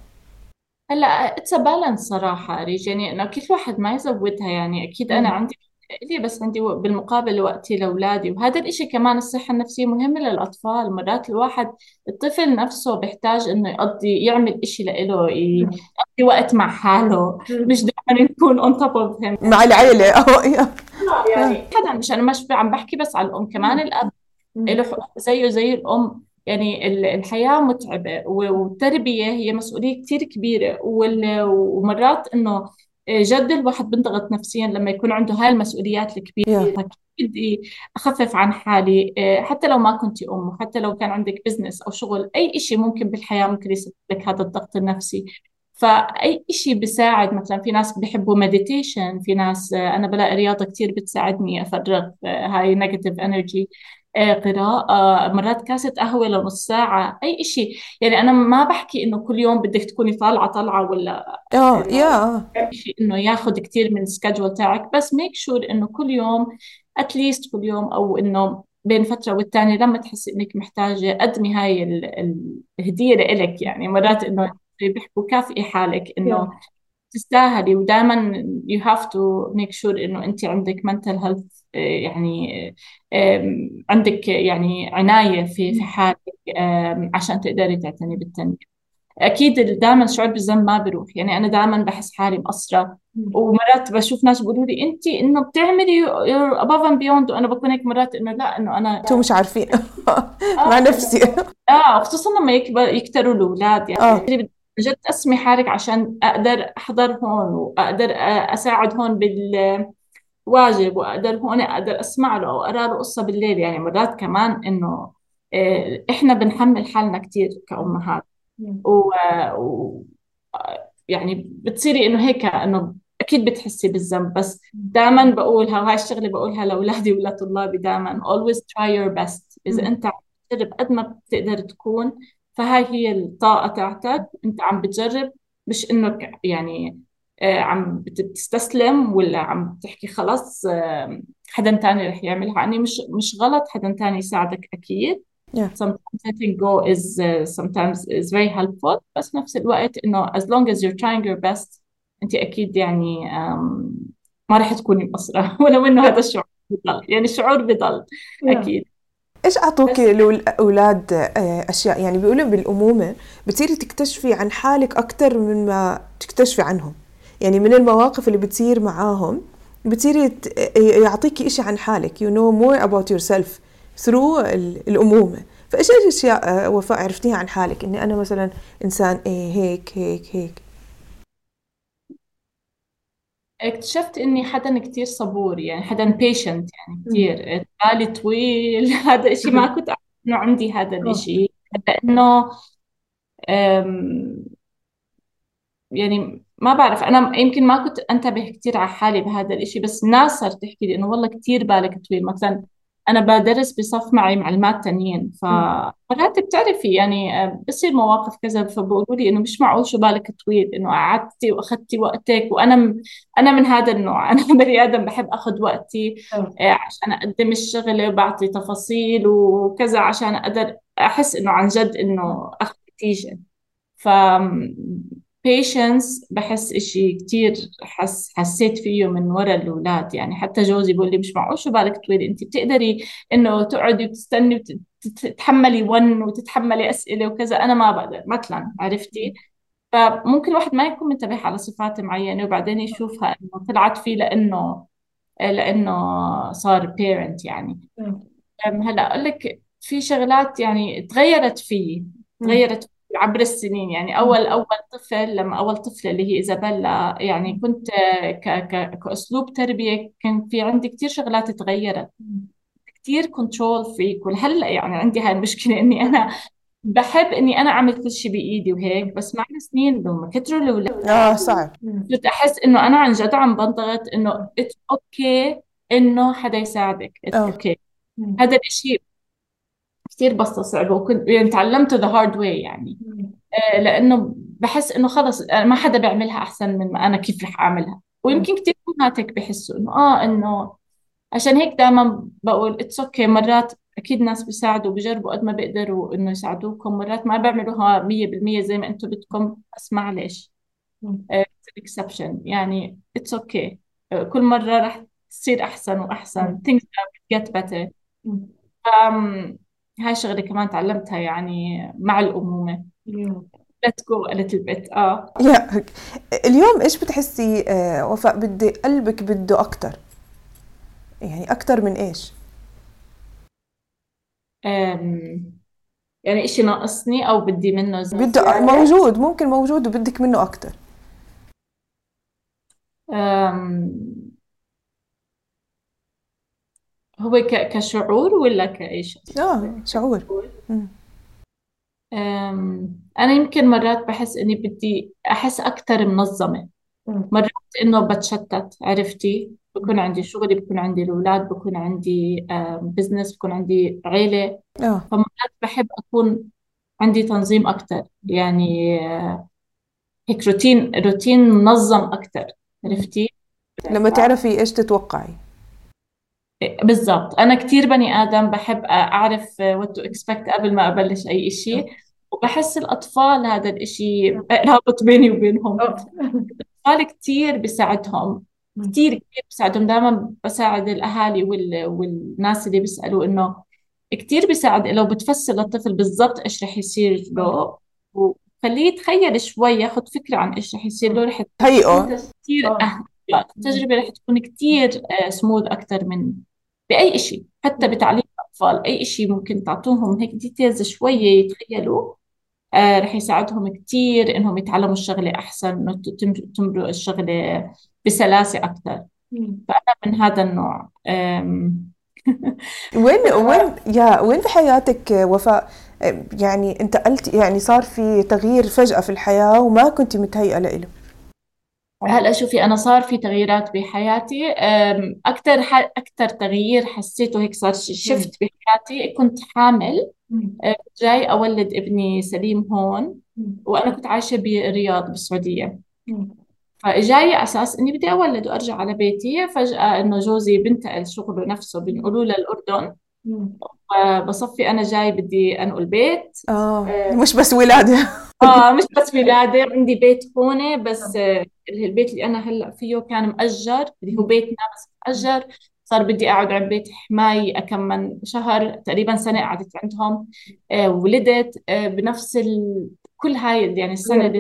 هلأ it's balance صراحة right يعني إنه كل واحد ما يزودها يعني أكيد أنا عندي لي بس عندي بالمقابل وقتي لأولادي؟ وهذا الإشي كمان الصحة النفسية مهمة للأطفال. مرات الواحد الطفل نفسه بيحتاج إنه يقضي يعمل إشي لإله يقضي وقت مع حاله. مش دائما نكون on top of him. مع العيلة. يعني حدا مش أنا مش عم بحكي بس على الأم كمان الأب. له حقوق زيه زي الأم. يعني الحياة متعبة والتربية هي مسؤولية كتير كبيرة. ومرات إنه جد الواحد بنضغط نفسيا لما يكون عنده هاي المسؤوليات الكبيرة. yeah. بدي أخفف عن حالي آه، حتى لو ما كنت أم وحتى لو كان عندك business أو شغل أي شيء ممكن بالحياة ممكن يسبب لك هذا الضغط النفسي. فأي شيء بيساعد مثلا في ناس بيحبوا meditation في ناس آه، أنا بلاقي رياضة كثير بتساعدني أفرغ آه، هاي negative energy قراءة مرات كاسة قهوة لنص ساعة أي إشي. يعني أنا ما بحكي إنه كل يوم بدك تكوني طالعة طالعة ولا آه يا شيء إنه ياخذ كثير من ال schedule تاعك. بس make sure إنه كل يوم at least كل يوم أو إنه بين فترة والتانية لما تحسي إنك محتاجة قدمي هاي الهدية لإلك يعني. مرات إنه بيحكوا كافئي حالك إنه تستاهلي ودائما you have to make sure إنه أنت عندك mental health آه، يعني عندك يعني عناية في في حالك عشان تقدري تعتني بالتنمية. أكيد دائما الشعور بالذنب ما بيروح. يعني أنا دائما بحس حالي مقصرة. ومرات بشوف ناس بيقولوا لي أنت إنه بتعملي above and beyond. وأنا بكون هيك مرات إنه لا إنه أنا أنتم مش عارفين. مع نفسي. آه خصوصا لما يكبر يكتروا الأولاد. يعني آه. جد أسمي حالك عشان أقدر أحضر هون وأقدر أساعد هون بالواجب وأقدر هون أقدر أسمع له أو أقرأ له قصة بالليل. يعني مرات كمان إنه آه، إحنا بنحمل حالنا كثير كأمهات. و, و يعني بتصيري إنه هيك إنه أكيد بتحسي بالذنب. بس دائما بقولها وهاي الشغلة بقولها لأولادي ولطلابي دائما always try your best. إذا أنت عم تجرب قد ما بتقدر تكون فهاي هي الطاقة تاعتك. أنت عم بتجرب مش انك يعني آه، عم بتستسلم ولا عم تحكي خلص حدا تاني رح يعملها. يعني مش مش غلط حدا تاني يساعدك أكيد. Yeah. sometimes letting go is uh, sometimes is very helpful. بس نفس الوقت إنه as long as you're trying your best أنت أكيد يعني um, ما راح تكوني مقصرة ولو إنه هذا الشعور بضل. يعني الشعور بضل. أكيد. إيش أعطوك بس- الاولاد آه، أشياء؟ يعني بيقولوا بالأمومة بتصيري تكتشفي عن حالك أكثر من ما تكتشفي عنهم. يعني من المواقف اللي بتصير معاهم بتصيري يعطيكي إشي عن حالك. You know more about yourself through ال- الأمومة. فإيش الأشياء آه، وفاء عرفتيها عن حالك؟ إني أنا مثلا إنسان إيه هيك هيك هيك. اكتشفت إني حدا كتير صبور يعني حدا patient يعني كتير. بالي طويل. هذا الشيء ما كنت إنه عندي هذا الشيء لأنه يعني ما بعرف. أنا يمكن ما كنت أنتبه كتير على حالي بهذا الشيء بس ناس صارت تحكي لي إنه والله كتير بالك طويل. مثلا أنا بدرس بصف معي معلمات تانيين. فمرات بتعرفي يعني آه، بصير مواقف كذا. فبقولوا لي إنه مش معقول شو بالك طويل إنه قعدتي وأخذتي وقتك. وأنا م... أنا من هذا النوع. أنا بني آدم بحب أخذ وقتي آه، عشان أقدم الشغله وبعطي تفاصيل وكذا عشان أقدر أحس إنه عن جد إنه أخذ نتيجة. ف patience بحس إشي كتير حس حسيت فيه من ورا الأولاد. يعني حتى جوزي بيقول لي مش معقول شو بالك طويل؟ أنت بتقدري إنه تقعدي وتستني وتتحملي ون وتتحملي أسئلة وكذا؟ أنا ما بقدر مثلا عرفتي؟ فممكن الواحد ما يكون منتبه على صفات معينة وبعدين يشوفها إنه طلعت فيه لأنه لأنه صار parent يعني. هلأ أقول لك في شغلات يعني تغيرت فيي تغيرت عبر السنين. يعني أول أول طفل لما أول طفلة اللي هي إيزابيلا يعني كنت ك ك كأسلوب تربية كان في عندي كتير شغلات تغيرت. كتير control freak ولهلا يعني عندي هاي المشكلة إني أنا بحب إني أنا أعمل كل شيء بإيدي وهيك بس مع السنين لما كتروا الأولاد آه صعب صرت أحس إنه أنا عن جد عم بنضغط إنه it's okay إنه حدا يساعدك. it's. okay هذا الشيء كثير بستصعبه وكنت يعني تعلمته the hard way يعني. آه، لأنه بحس إنه خلص آه، ما حدا بيعملها أحسن من ما أنا كيف رح أعملها. ويمكن كثير امهات هيك بحسوا إنه آه إنه عشان هيك دائما بقول it's okay مرات أكيد ناس بيساعدوا بيجربوا قد ما بيقدروا إنه يساعدوكم مرات ما بيعملوها 100% زي ما أنتم بدكم. بس معلش exception يعني it's okay كل مرة رح تصير أحسن وأحسن. things get better. هاي شغلة كمان تعلمتها يعني مع الأمومة. let go a little bit. آه. يا اليوم إيش بتحسي آه، وفاء بدي قلبك بده أكثر يعني أكثر من إيش؟ أم، يعني إشي ناقصني أو بدي منه زيادة بده موجود ممكن موجود وبدك منه أكثر أم، هو كشعور ولا كإيش؟ آه شعور. أنا يمكن مرات بحس إني بدي أحس أكثر منظمة. مرات إنه بتشتت عرفتي؟ بكون عندي شغلي بكون عندي الأولاد بكون عندي بزنس بكون عندي عيلة. آه. فمرات بحب أكون عندي تنظيم أكثر يعني هيك روتين روتين منظم أكثر عرفتي؟ لما تعرفي إيش تتوقعي. بالضبط. أنا كتير بني آدم بحب أعرف what to expect قبل ما أبلش أي إشي وبحس الأطفال هذا الإشي رابط بيني وبينهم. الأطفال كتير بيساعدهم كتير كتير بيساعدهم. دائما بساعد الأهالي وال... والناس اللي بيسألوا إنه كتير بيساعد لو بتفسر للطفل بالضبط إيش رح يصير له. وخليه يتخيل شوي ياخذ فكرة عن إيش رح يصير له. رح هيئه كتير لا، التجربة رح تكون كتير سموث أكتر من بأي شيء حتى بتعليم الأطفال أي شيء ممكن تعطوهم هيك ديتيلز شوية يتخيلوا آه رح يساعدهم كتير إنهم يتعلموا الشغلة أحسن إنه تم- تمرق الشغلة بسلاسة أكتر. فأنا من هذا النوع. وين وين يا وين بحياتك وفاء؟ يعني انتقلت يعني صار في تغيير فجأة في الحياة وما كنت متهيئة له هلا شوفي أنا صار في تغييرات بحياتي. أم، أكتر ح... أكتر تغيير حسيته هيك صار شفت بحياتي كنت حامل أه، جاي أولد ابني سليم هون وأنا كنت عايشة بالرياض بالسعودية. فجاي على أساس إني بدي أولد وأرجع على بيتي فجأة إنه جوزي بنتقل شغله نفسه بنقولوا للأردن. بصفي أنا جاي بدي أنقل بيت. أه مش بس ولادة. آه مش بس ولاده عندي بيت هون بس آه، البيت اللي أنا هلأ فيه كان مأجر اللي هو بيتنا بس مأجر. صار بدي أقعد عند بيت حماي كم من شهر تقريبا سنة قعدت عندهم. آه ولدت آه بنفس ال... كل هاي يعني السنة دي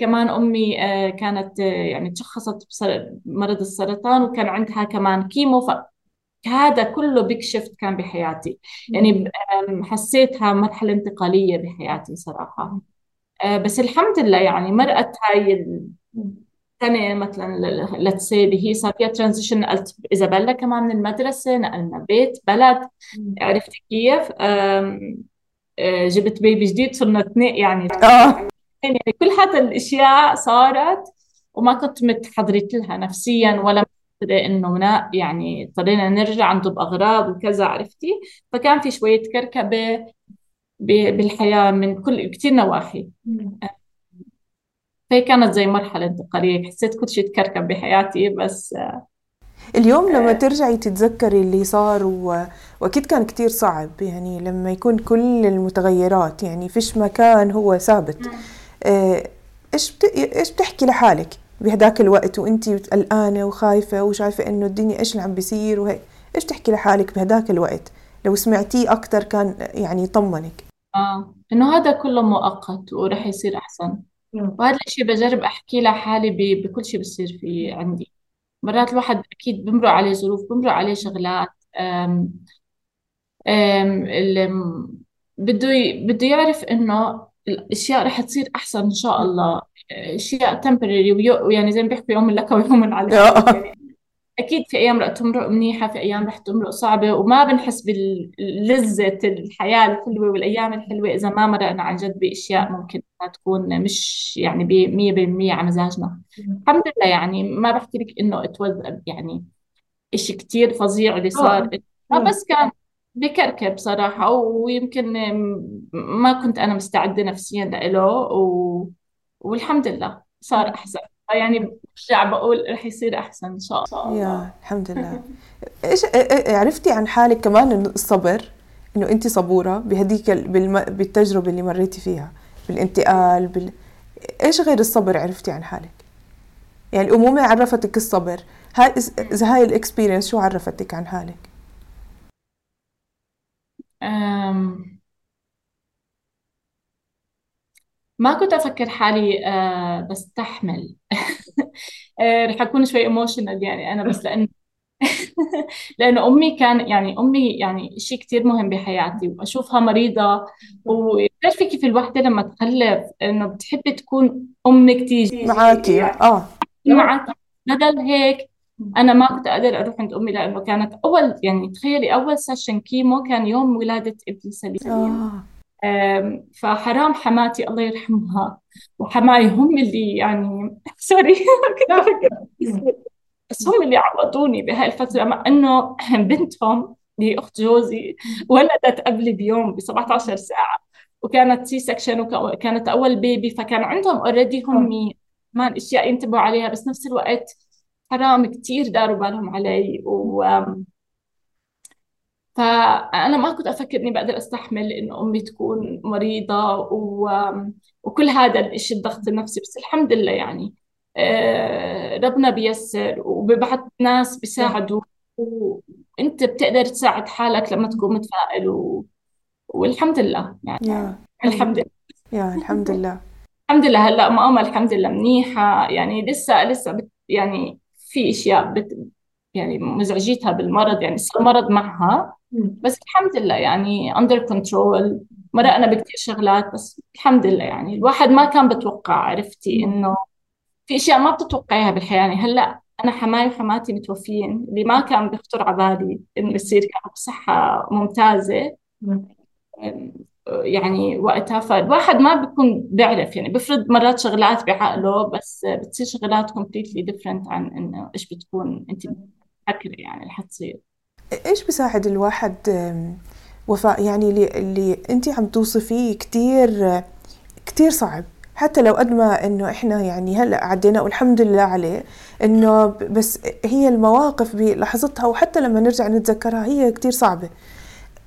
كمان أمي آه كانت آه يعني تشخصت بمرض السرطان وكان عندها كمان كيمو ف... هذا كله big shift كان بحياتي. يعني حسيتها مرحلة انتقالية بحياتي صراحة. آه، بس الحمد لله يعني مرقت هاي السنة مثلا اللي هي صار فيها transition نقلت إيزابيلا كمان من المدرسة نقلنا بيت بلد. عرفت كيف؟ آه، جبت baby جديد صرنا اثنين يعني. آه. يعني كل هذا الأشياء صارت وما كنت متحضرت لها نفسيا ولا إنه منا يعني اضطرينا نرجع عنده باغراض وكذا عرفتي؟ فكان في شوية كركبة بالحياة من كل كثير نواحي. فهي كانت زي مرحلة انتقالية حسيت كل شيء تكركب بحياتي بس اليوم لما ترجعي تتذكري اللي صار و... وأكيد كان كتير صعب يعني لما يكون كل المتغيرات يعني فيش مكان هو ثابت. آه، إيش بت... إيش بتحكي لحالك؟ بهداك الوقت وانت قلقانه وخايفة وشايفة إنه الدنيا إيش اللي عم بيصير وهيك. إيش تحكي لحالك بهداك الوقت؟ لو سمعتيه أكثر كان يعني يطمنك. آه إنه هذا كله مؤقت ورح يصير أحسن. وهذا الشيء بجرب أحكي لحالي بكل شيء بصير في عندي. مرات الواحد أكيد بمرق عليه ظروف بمرق عليه شغلات أم أم بده بده يعرف إنه الأشياء رح تصير أحسن إن شاء الله. أشياء تمبرري ويعني زي ما بيحكوا يوم لك ويوم عليك. يعني أكيد في أيام رح تمرق منيحة في أيام رح تمرق صعبة وما بنحس بلذه الحياة الحلوة والأيام الحلوة إذا ما مرقنا عن جد بأشياء ممكن تكون مش يعني ب 100% على مزاجنا. الحمد لله يعني ما بحكي لك إنه اتوذب يعني شيء كثير فظيع اللي صار. ما بس كان بكركب صراحة ويمكن ما كنت أنا مستعدة نفسيا له و... والحمد لله صار أحسن. يعني برجع بقول رح يصير أحسن إن شاء الله. يا الحمد لله. إيش عرفتي عن حالك كمان الصبر؟ إنه أنت صبورة بهديك بالم... بالتجربة اللي مريتي فيها بالانتقال بال... إيش غير الصبر عرفتي عن حالك؟ يعني الأمومة عرفتك الصبر. هاي إذا هاي ال experience شو عرفتك عن حالك؟ أم... ما كنت أفكر حالي أه بستحمل. أه رح أكون شوي emotional يعني أنا بس لأنه لأنه أمي كان يعني أمي يعني شيء كثير مهم بحياتي وأشوفها مريضة. وبتعرفي كيف الوحدة لما تخلف إنه بتحبي تكون أمك تيجي معاكي يعني آه معك بدل هيك أنا ما كنت أقدر أروح عند أمي لأنه كانت أول يعني تخيلي أول session chemo كان يوم ولادة ابني سليم. آه. فحرام حماتي الله يرحمها. وحماي هم اللي يعني sorry بس هم اللي عوضوني بهاي الفترة مع إنه بنتهم اللي أخت جوزي ولدت قبلي بيوم ب 17 ساعة. وكانت C-section وكانت أول baby فكان عندهم already هم كمان أشياء ينتبهوا عليها. بس نفس الوقت حرام كثير داروا بالهم علي. و فأنا ما كنت أفكر إني بقدر أستحمل إنه أمي تكون مريضة و... وكل هذا الإشي الضغط النفسي بس الحمد لله يعني آه، ربنا بيسر وببعث ناس بيساعدوا. وأنت بتقدر تساعد حالك لما تكون متفائل و... والحمد لله يعني. يا الحمد لله. يا الحمد لله. الحمد لله. هلا ماما الحمد لله منيحة. يعني لسه لسه بت يعني في أشياء بت يعني مزعجيتها بالمرض. يعني صار مرض معها. بس الحمد لله يعني under control مرقنا بكثير شغلات بس الحمد لله يعني الواحد ما كان بتوقع عرفتي؟ إنه في أشياء ما بتتوقعيها بالحياة يعني هلأ أنا حماي وحماتي متوفيين اللي ما كان بيخطر على بالي إنه يصير كانوا بصحة ممتازة. يعني وقتها فالواحد ما بيكون بيعرف يعني بفرض مرات شغلات بعقله بس بتصير شغلات completely different عن إنه إيش بتكون أنت فاكره يعني اللي حتصير إيش بيساعد الواحد وفاء؟ يعني اللي, اللي أنت عم توصفيه كتير كتير صعب. حتى لو قد ما إنه إحنا يعني هلأ عدينا والحمد لله عليه إنه بس هي المواقف بلحظتها وحتى لما نرجع نتذكرها هي كتير صعبة.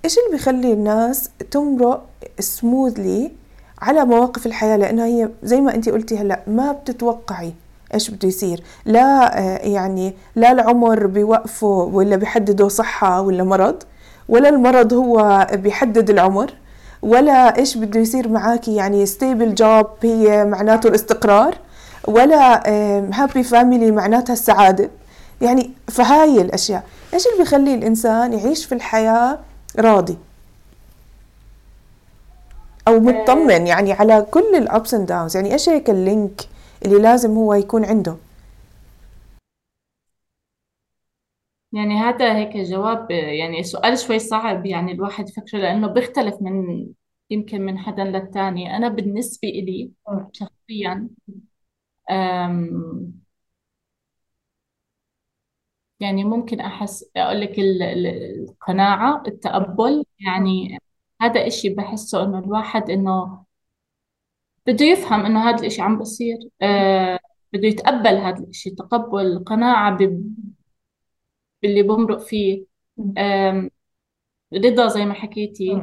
إيش اللي بيخلي الناس تمرق smoothly على مواقف الحياة؟ لأنها هي زي ما أنت قلتي هلأ ما بتتوقعي. إيش بده يصير؟ لا آه، يعني لا العمر بيوقفه ولا بيحدده صحة ولا مرض ولا المرض هو بيحدد العمر ولا إيش بده يصير معاكي يعني stable job هي معناته الاستقرار ولا happy family معناتها السعادة. يعني فهاي الأشياء. إيش اللي بيخلي الإنسان يعيش في الحياة راضي؟ أو مطمن يعني على كل ال ups and downs يعني إيش هيك ال link اللي لازم هو يكون عنده. يعني هذا هيك جواب يعني سؤال شوي صعب يعني الواحد يفكره لأنه بيختلف من يمكن من حدا للتاني. أنا بالنسبة إلي شخصيا يعني ممكن أحس أقول لك القناعة التقبل يعني هذا إشي بحسه إنه الواحد إنه بده يفهم إنه هذا الإشي عم بصير. آه بده يتقبل هذا الإشي تقبل قناعة باللي بمرق فيه. آه رضا زي ما حكيتي.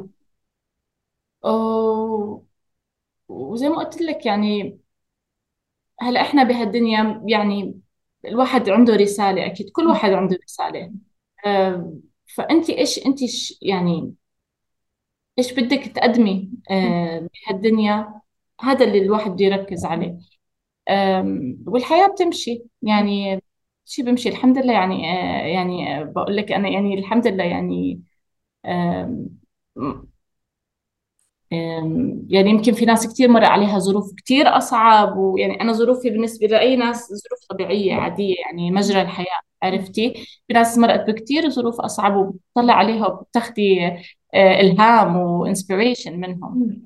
وزي ما قلت لك يعني هلأ إحنا بهالدنيا يعني الواحد عنده رسالة أكيد كل واحد عنده رسالة. فأنت إيش أنت يعني إيش بدك تقدمي؟ بهالدنيا؟ هذا اللي الواحد بده يركز عليه. والحياة بتمشي. يعني شيء بمشي الحمد لله. يعني آه، يعني بقول لك أنا يعني الحمد لله يعني يعني يمكن في ناس كثير مر عليها ظروف كثير أصعب ويعني أنا ظروفي بالنسبة لأي ناس ظروف طبيعية عادية يعني مجرى الحياة عرفتي؟ في ناس مرقت بكثير ظروف أصعب وبتطلع عليها وبتاخدي آه، إلهام و inspiration منهم.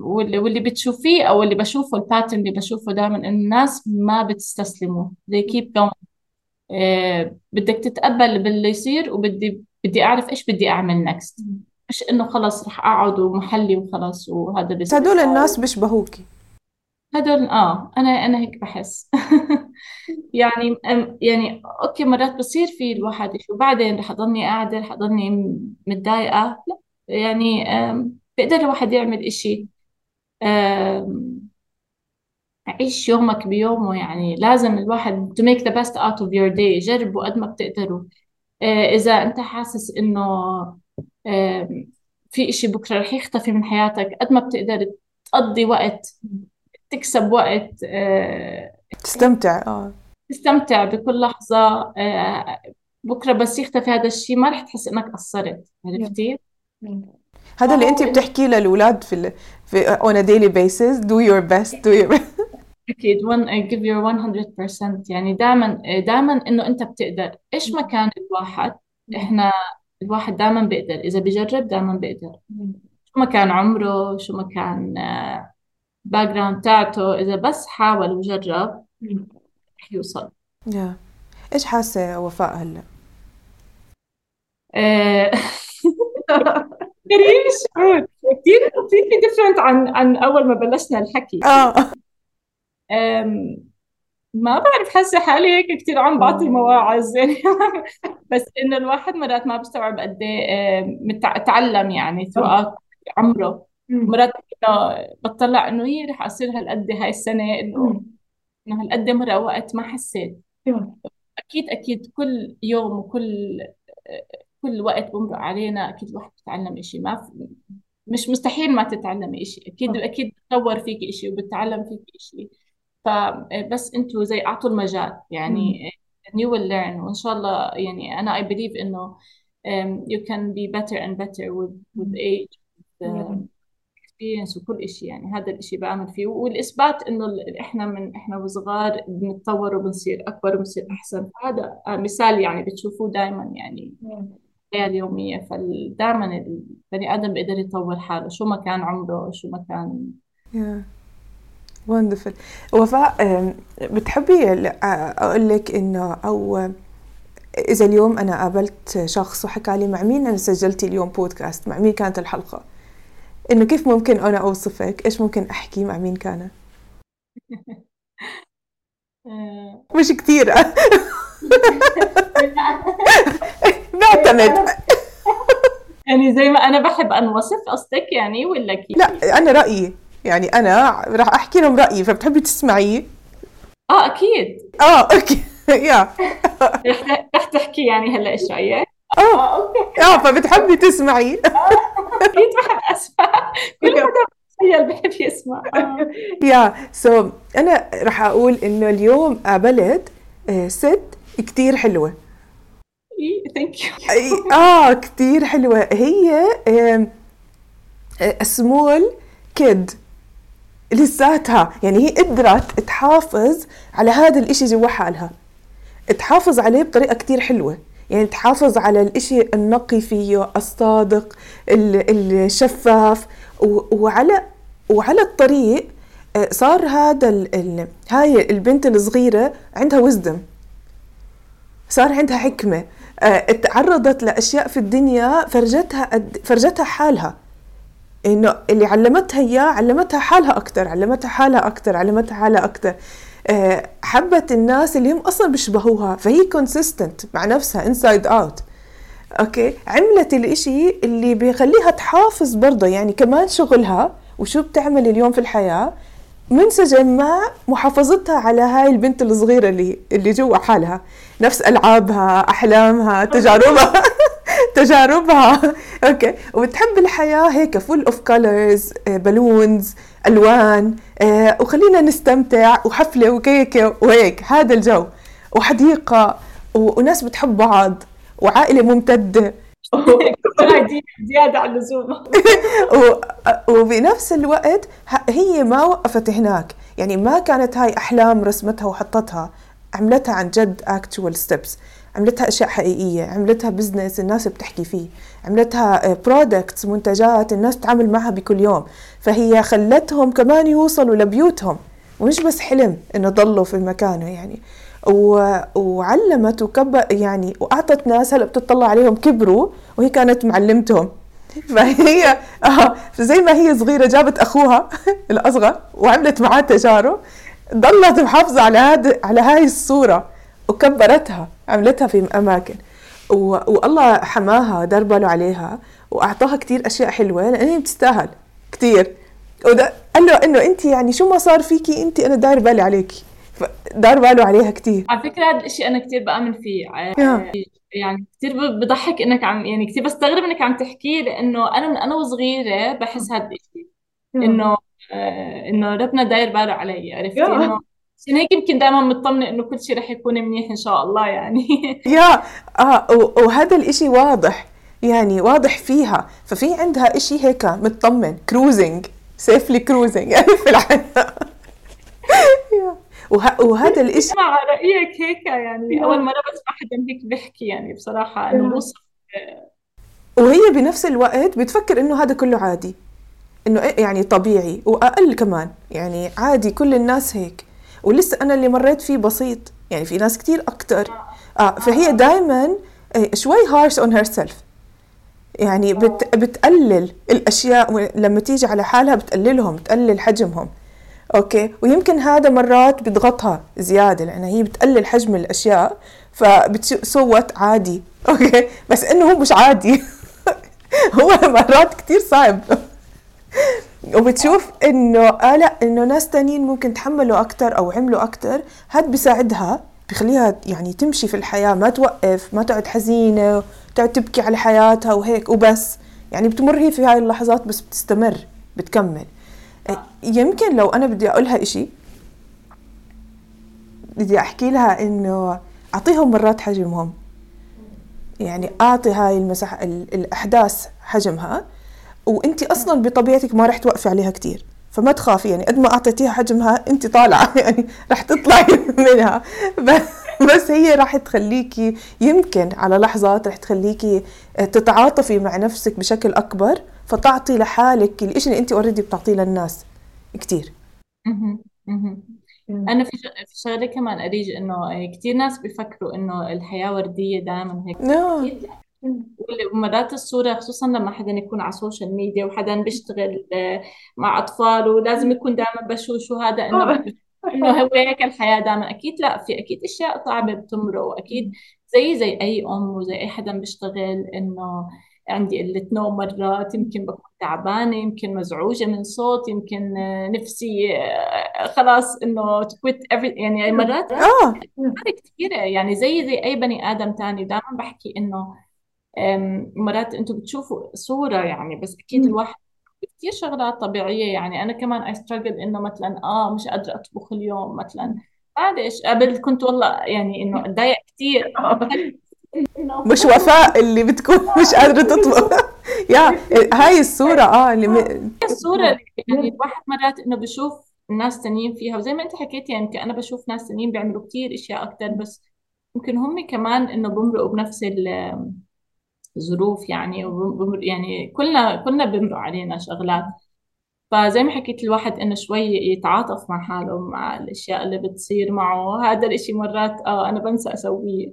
واللي واللي بتشوفيه أو اللي بشوفه ال pattern اللي بشوفه دائما انه الناس ما بتستسلموا they keep going. أه بدك تتقبل باللي يصير وبدي بدي أعرف إيش بدي أعمل next مش إنه خلص رح أقعد ومحلي وخلص وهذا بس هدول الناس بيشبهوكي هدول آه أنا أنا هيك بحس. يعني يعني أوكي مرات بصير في الواحد شو بعدين رح أضلني قاعدة رح أضلني متضايقة؟ لا. يعني بيقدر الواحد يعمل إشي عيش يومك بيومه يعني. لازم الواحد to make the best out of your day جربوا قد ما بتقدروا آه، إذا أنت حاسس إنه في إشي بكرة رح يختفي من حياتك قد ما بتقدر تقضي وقت تكسب وقت آه، تستمتع. آه. تستمتع بكل لحظة. آه، بكرة بس يختفي هذا الشيء ما رح تحس إنك قصرت عرفتي؟ هذا اللي انت بتحكيه للأولاد في ال... في on a daily basis. Do your best. Do your أكيد. One give your 100% يعني دائما دائما إنه أنت بتقدر. إيش ما كان الواحد؟ إحنا الواحد دائما بيقدر. إذا بجرب دائما بيقدر. شو ما كان عمره؟ شو ما كان back آه، ground تاعته؟ إذا بس حاول وجرب رح يوصل. يا إيش حاسة وفاء هلا؟ آه، غريب الشعور كثير كثير different عن عن أول ما بلشنا الحكي. آه. ما بعرف حاسة حالي هيك كثير عم بعطي مواعظ. يعني بس إنه الواحد مرات ما بيستوعب قد إيه تعلم يعني ثروات عمره. مرات بطلع إنه هي رح أصير هالقد هاي السنة إنه إنه هالقد مرة وقت ما حسيت. أكيد أكيد كل يوم وكل كل وقت بمرق علينا أكيد الواحد بتعلم إشي. ما في مش مستحيل ما تتعلمي إشي. أكيد أكيد بتطور فيك إشي وبتعلم فيك إشي. فبس أنتوا زي أعطوا المجال. يعني you will learn. وإن شاء الله يعني أنا I believe إنه um, you can be better and better with, with age with, experience وكل شيء يعني هذا الشيء بعمل فيه. والإثبات إنه إحنا من إحنا وصغار بنتطور وبنصير أكبر وبنصير أحسن. هذا مثال يعني بتشوفوه دائما يعني. الحياة اليومية. فدائما البني آدم بيقدر يطور حاله شو ما كان عمره شو ما كان. وندفل وفاء بتحبي أقول لك إنه أو إذا اليوم أنا قابلت شخص وحكى لي مع مين أنا سجلتي اليوم بودكاست مع مين كانت الحلقة؟ إنه كيف ممكن أنا أوصفك؟ إيش ممكن أحكي مع مين كان؟ مش كثير نعتمد يعني زي ما أنا بحب انوصف قصدك يعني ولا كيف؟ لا أنا رأيي يعني أنا راح أحكي لهم رأيي فبتحبي تسمعيه آه أكيد. آه أوكي. يا. رح تحكي يعني هلا إيش رايك آه okay. آه فبتحبي تسمعي. أكيد بحب أسمع. كل حدا بتخيل بحب يسمع. آه. Yeah. So أنا راح أقول إنه اليوم قابلت آه، ست كتير حلوة. thank you آه كتير حلوة. هي سمول كيد. لساتها. يعني هي قدرت تحافظ على هذا الإشي جوا حالها. تحافظ عليه بطريقة كتير حلوة. يعني تحافظ على الإشي النقي فيه الصادق ال- الشفاف. وعلى وعلى الطريق آه، صار هذا ال هاي البنت الصغيرة عندها وزدم صار عندها حكمة. آه، تعرضت لأشياء في الدنيا فرجتها قد فرجتها حالها. إنه اللي علمتها إياه علمتها حالها أكثر علمتها حالها أكثر علمتها حالها أكثر آه، حبت الناس اللي هم أصلا بيشبهوها فهي consistent مع نفسها inside out okay? عملت الإشي اللي بيخليها تحافظ برضه يعني كمان شغلها وشو بتعمل اليوم في الحياة منسجم مع محافظتها على هاي البنت الصغيرة اللي اللي جوا حالها. نفس ألعابها أحلامها تجاربها. تجاربها. Okay. وبتحب الحياة هيك full of colors balloons ألوان آه، وخلينا نستمتع وحفلة وكيكة وهيك. هذا الجو. وحديقة و- وناس بتحب بعض وعائلة ممتدة. زيادة عن اللزوم. وبنفس الوقت هي ما وقفت هناك يعني ما كانت هاي أحلام رسمتها وحطتها. عملتها عن جد actual steps. عملتها أشياء حقيقية. عملتها business الناس بتحكي فيه. عملتها products منتجات الناس تتعامل معها بكل يوم. فهي خلتهم كمان يوصلوا لبيوتهم. ومش بس حلم إنه ضلوا في مكانه يعني. و... وعلمت وكبر يعني وأعطت ناس هلأ بتطلع عليهم كبروا وهي كانت معلمتهم. فهي آه زي ما هي صغيرة جابت أخوها الأصغر وعملت معاه تجارب. ضلت محافظة على هذا على هاي الصورة وكبرتها عملتها في أماكن. و... والله حماها دار باله عليها وأعطاها كتير أشياء حلوة لأن هي بتستاهل كتير. وده قال له إنه انت يعني شو ما صار فيكي انت أنا داير بالي عليكي. دار باله عليها كتير. على فكرة هذا الشيء أنا كثير بأمن فيه. يعني كثير بضحك إنك عم يعني كثير بستغرب إنك عم تحكي لأنه أنا من أنا وصغيرة بحس هذا الشيء إنه آه، إنه ربنا داير باله علي عرفتي. إنه عشان هيك يمكن دائما مطمنة إنه كل شيء رح يكون منيح إن شاء الله يعني. Yeah. آه وهذا الإشي واضح. يعني واضح فيها. ففي عندها إشي هيك مطمن. Cruising safely cruising يعني في yeah. وه- وهذا الإشي مع رأيك هيك يعني أول مرة بسمع حدا هيك بيحكي يعني بصراحة إنه بوصف وهي بنفس الوقت بتفكر إنه هذا كله عادي إنه إيه يعني طبيعي وأقل كمان يعني عادي كل الناس هيك. ولسه أنا اللي مريت فيه بسيط يعني في ناس كتير أكتر. آه. فهي دائما شوي harsh on herself يعني بت بتقلل الأشياء لما تيجي على حالها بتقللهم بتقلل حجمهم. Okay. ويمكن هذا مرات بيضغطها زيادة لأن هي بتقلل حجم الأشياء فبتصوت عادي. أوكي. بس إنه هو مش عادي. هو مرات كتير صعب. وبتشوف إنه آه لا إنه ناس تانيين ممكن تحملوا أكتر أو عملوا أكتر. هاد بيساعدها بخليها يعني تمشي في الحياة ما توقف ما تقعد حزينة تقعد تبكي على حياتها وهيك وبس. يعني بتمر هي في هاي اللحظات بس بتستمر بتكمل. يمكن لو أنا بدي أقولها إشي بدي أحكي لها إنه أعطيهم مرات حجمهم. يعني أعطي هاي المساحة ال- الأحداث حجمها وأنت أصلا بطبيعتك ما رح توقفي عليها كتير. فما تخافي يعني قد ما أعطيتيها حجمها أنت طالعة يعني رح تطلعي منها. بس هي رح تخليكي يمكن على لحظات رح تخليكي تتعاطفي مع نفسك بشكل أكبر. فتعطي لحالك الاشي اللي انت اوريدي بتعطيه للناس. كتير. أنا في في شغله كمان أريج إنه كثير ناس بيفكروا إنه الحياة وردية دائما هيك. وال- ومرات الصورة خصوصا لما حدا يكون على ال social media وحدا بيشتغل آه، مع أطفاله ولازم يكون دائما بشوش وهذا إنه إنه هو هيك الحياة دائما أكيد لا في أكيد أشياء صعبة بتمرق. وأكيد زي زي أي أم وزي أي حدا بيشتغل إنه عندي قلة نوم مرات يمكن بكون تعبانة يمكن مزعوجة من صوت يمكن نفسي خلاص إنه تكويت يعني مرات آه. كثيرة يعني زي زي أي بني آدم تاني دائما بحكي إنه مرات أنتم بتشوفوا صورة يعني بس أكيد الواحد كثير شغلات طبيعية. يعني أنا كمان أي ستراجل إنه مثلا آه مش قادرة أطبخ اليوم مثلا معلش قبل كنت والله يعني إنه أتضايق كثير مش وفاء اللي بتكون مش قادرة تطبخ. يا هاي الصورة آه اللي م... الصورة يعني الواحد مرات إنه بشوف ناس تانيين فيها وزي ما أنت حكيتي يعني يمكن أنا بشوف ناس تانيين بيعملوا كثير أشياء أكثر بس يمكن هم كمان إنه بمرقوا بنفس الظروف يعني وبمر يعني كلنا كلنا بمرق علينا شغلات. فزي ما حكيت الواحد إنه شوي يتعاطف مع حاله مع الأشياء اللي بتصير معه. هذا الإشي مرات آه أنا بنسى أسويه.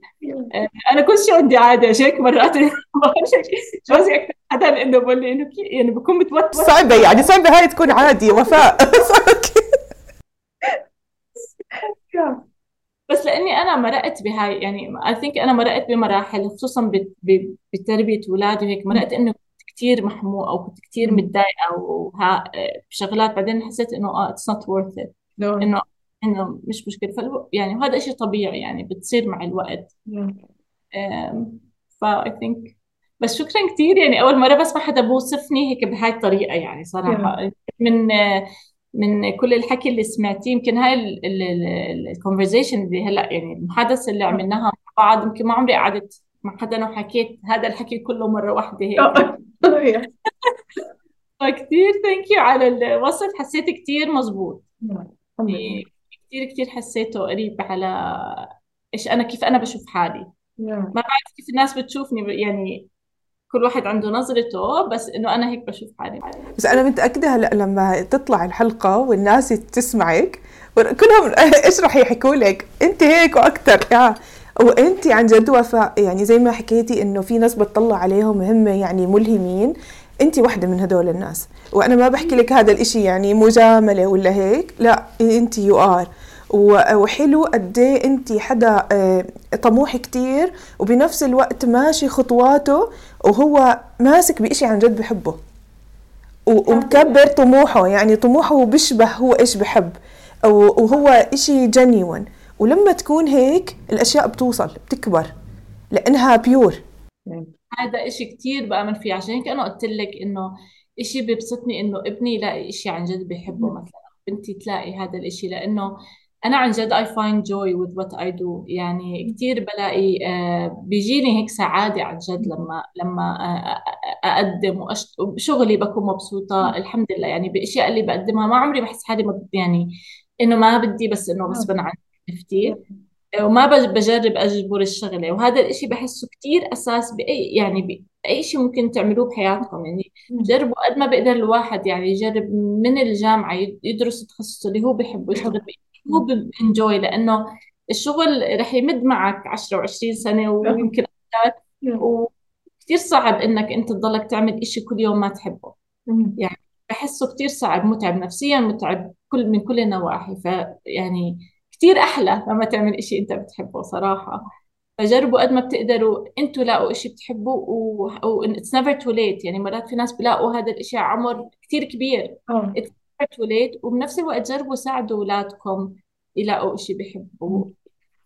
آه أنا كل شيء عندي عادي عشان هيك مرات. جوزي أكثر حدا إنه بقول لي إنه يعني بكون متوتر صعبة يعني صعبة هاي تكون عادي وفاء. بس لأني أنا مرقت بهاي يعني I think أنا مرقت بمراحل خصوصا بتربية اولادي وهيك. مرقت إنه كثير محموقه أو كنت كثير متضايقة وها بشغلات. بعدين حسيت إنه آه it's not worth it إنه إنه مش مشكلة. فالو يعني وهذا شيء طبيعي يعني بتصير مع الوقت. فا I think بس شكرا كثير يعني أول مرة بسمع حدا بوصفني هيك بهاي الطريقة يعني صراحة. من من كل الحكي اللي سمعتيه يمكن هاي ال conversation اللي هلأ يعني المحادثة اللي عملناها مع بعض يمكن ما عمري قعدت مع حدا وحكيت هذا الحكي كله مرة واحدة هيك. فكتير ثانك يو على الوصف حسيت كتير مزبوط يعني كتير كتير حسيته قريب على إيش أنا كيف أنا بشوف حالي. ما بعرف كيف الناس بتشوفني يعني كل واحد عنده نظرته بس إنه أنا هيك بشوف حالي. بس أنا متأكدة هلأ لما تطلع الحلقة والناس تسمعك كلهم إيش رح يحكوا لك؟ أنت هيك وأكثر يا وانت عن جد وفاء يعني زي ما حكيتي انه في ناس بتطلع عليهم هم يعني ملهمين انت واحدة من هدول الناس. وأنا ما بحكي لك هذا الإشي يعني مجاملة ولا هيك لا انت you are وحلو قد إيه انت حدا آه، طموح كتير وبنفس الوقت ماشي خطواته وهو ماسك بإشي عن جد بحبه. ومكبر طموحه يعني طموحه بيشبه هو إيش بحب. وهو إشي genuine ولما تكون هيك الأشياء بتوصل بتكبر لأنها بيور هذا إشي كتير بآمن فيه عشان هيك أنا قلت لك إنه إشي بيبسطني إنه ابني يلاقي إشي عن جد بيحبه مثلا. بنتي تلاقي هذا الإشي لأنه أنا عن جد I find joy with what I do. يعني كتير بلاقي آه بيجيني هيك سعادة عن جد لما لما آه أقدم وشغلي بكون مبسوطة. الحمد لله. يعني بأشياء اللي بقدمها ما عمري بحس حالي يعني إنه ما بدي بس إنه غصبا عني. عرفتي؟ وما بجرب أجبر الشغلة. وهذا الإشي بحسه كتير أساس بأي يعني باي شيء ممكن تعملوه بحياتكم. يعني جربوا قد ما بقدر الواحد يعني يجرب من الجامعة يدرس التخصص اللي هو بحبه يشتغل هو بانجوي لأنه الشغل رح يمد معك 10 و20 سنة ويمكن أكثر. وكثير صعب إنك أنت تضلك تعمل إشي كل يوم ما تحبه. يعني بحسه كثير صعب. متعب نفسيا متعب كل من كل النواحي. فيعني كتير أحلى لما تعمل إشي أنت بتحبه صراحة. فجربوا قد ما بتقدروا أنتوا لاقوا إشي بتحبوه و it's never too late يعني مرات في ناس بلاقوا هذا الإشي عمر كتير كبير. it's never too late وبنفس الوقت جربوا ساعدوا أولادكم يلاقوا إشي بيحبوه.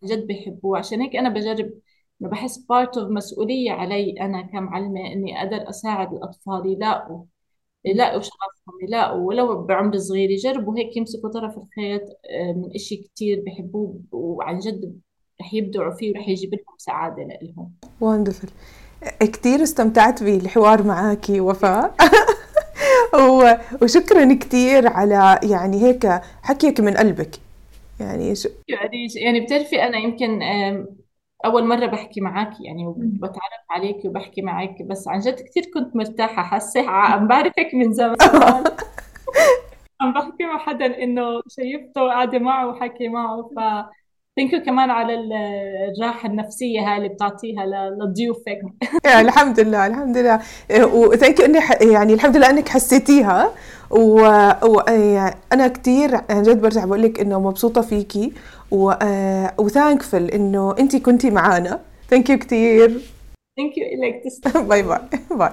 جد بيحبوه. عشان هيك أنا بجرب بحس part of مسؤولية علي أنا كمعلمة إني أقدر أساعد الأطفال يلاقوا يلاقوا شغفهم يلاقوا ولو بعمر صغير يجربوا هيك يمسكوا طرف الخيط آه، من إشي كتير بحبوه وعن جد رح يبدعوا فيه ورح يجيب لهم سعادة لهم وندفل كتير استمتعت بالحوار معك وفاء. وشكرا كتير على يعني هيك حكيك من قلبك. يعني شو يعني يعني بتعرفي أنا يمكن أول مرة بحكي معك يعني وبتعرف عليك وبحكي معك بس عن جد كثير كنت مرتاحة حاسة عم بعرفك من زمان. عم بحكي مع حدا إنه شايفته وقاعدة معه وحكي معه ف thank you كمان على الراحة النفسية هاي اللي بتعطيها لضيوفك. يعني الحمد لله الحمد لله. و thank you إني يعني الحمد لله إنك حسيتيها. وأنا و... كثير عن جد برجع بقول لك إنه مبسوطة فيكي. و thankful إنه انت كنتي معانا. thank you كثير thank you تسلم bye bye bye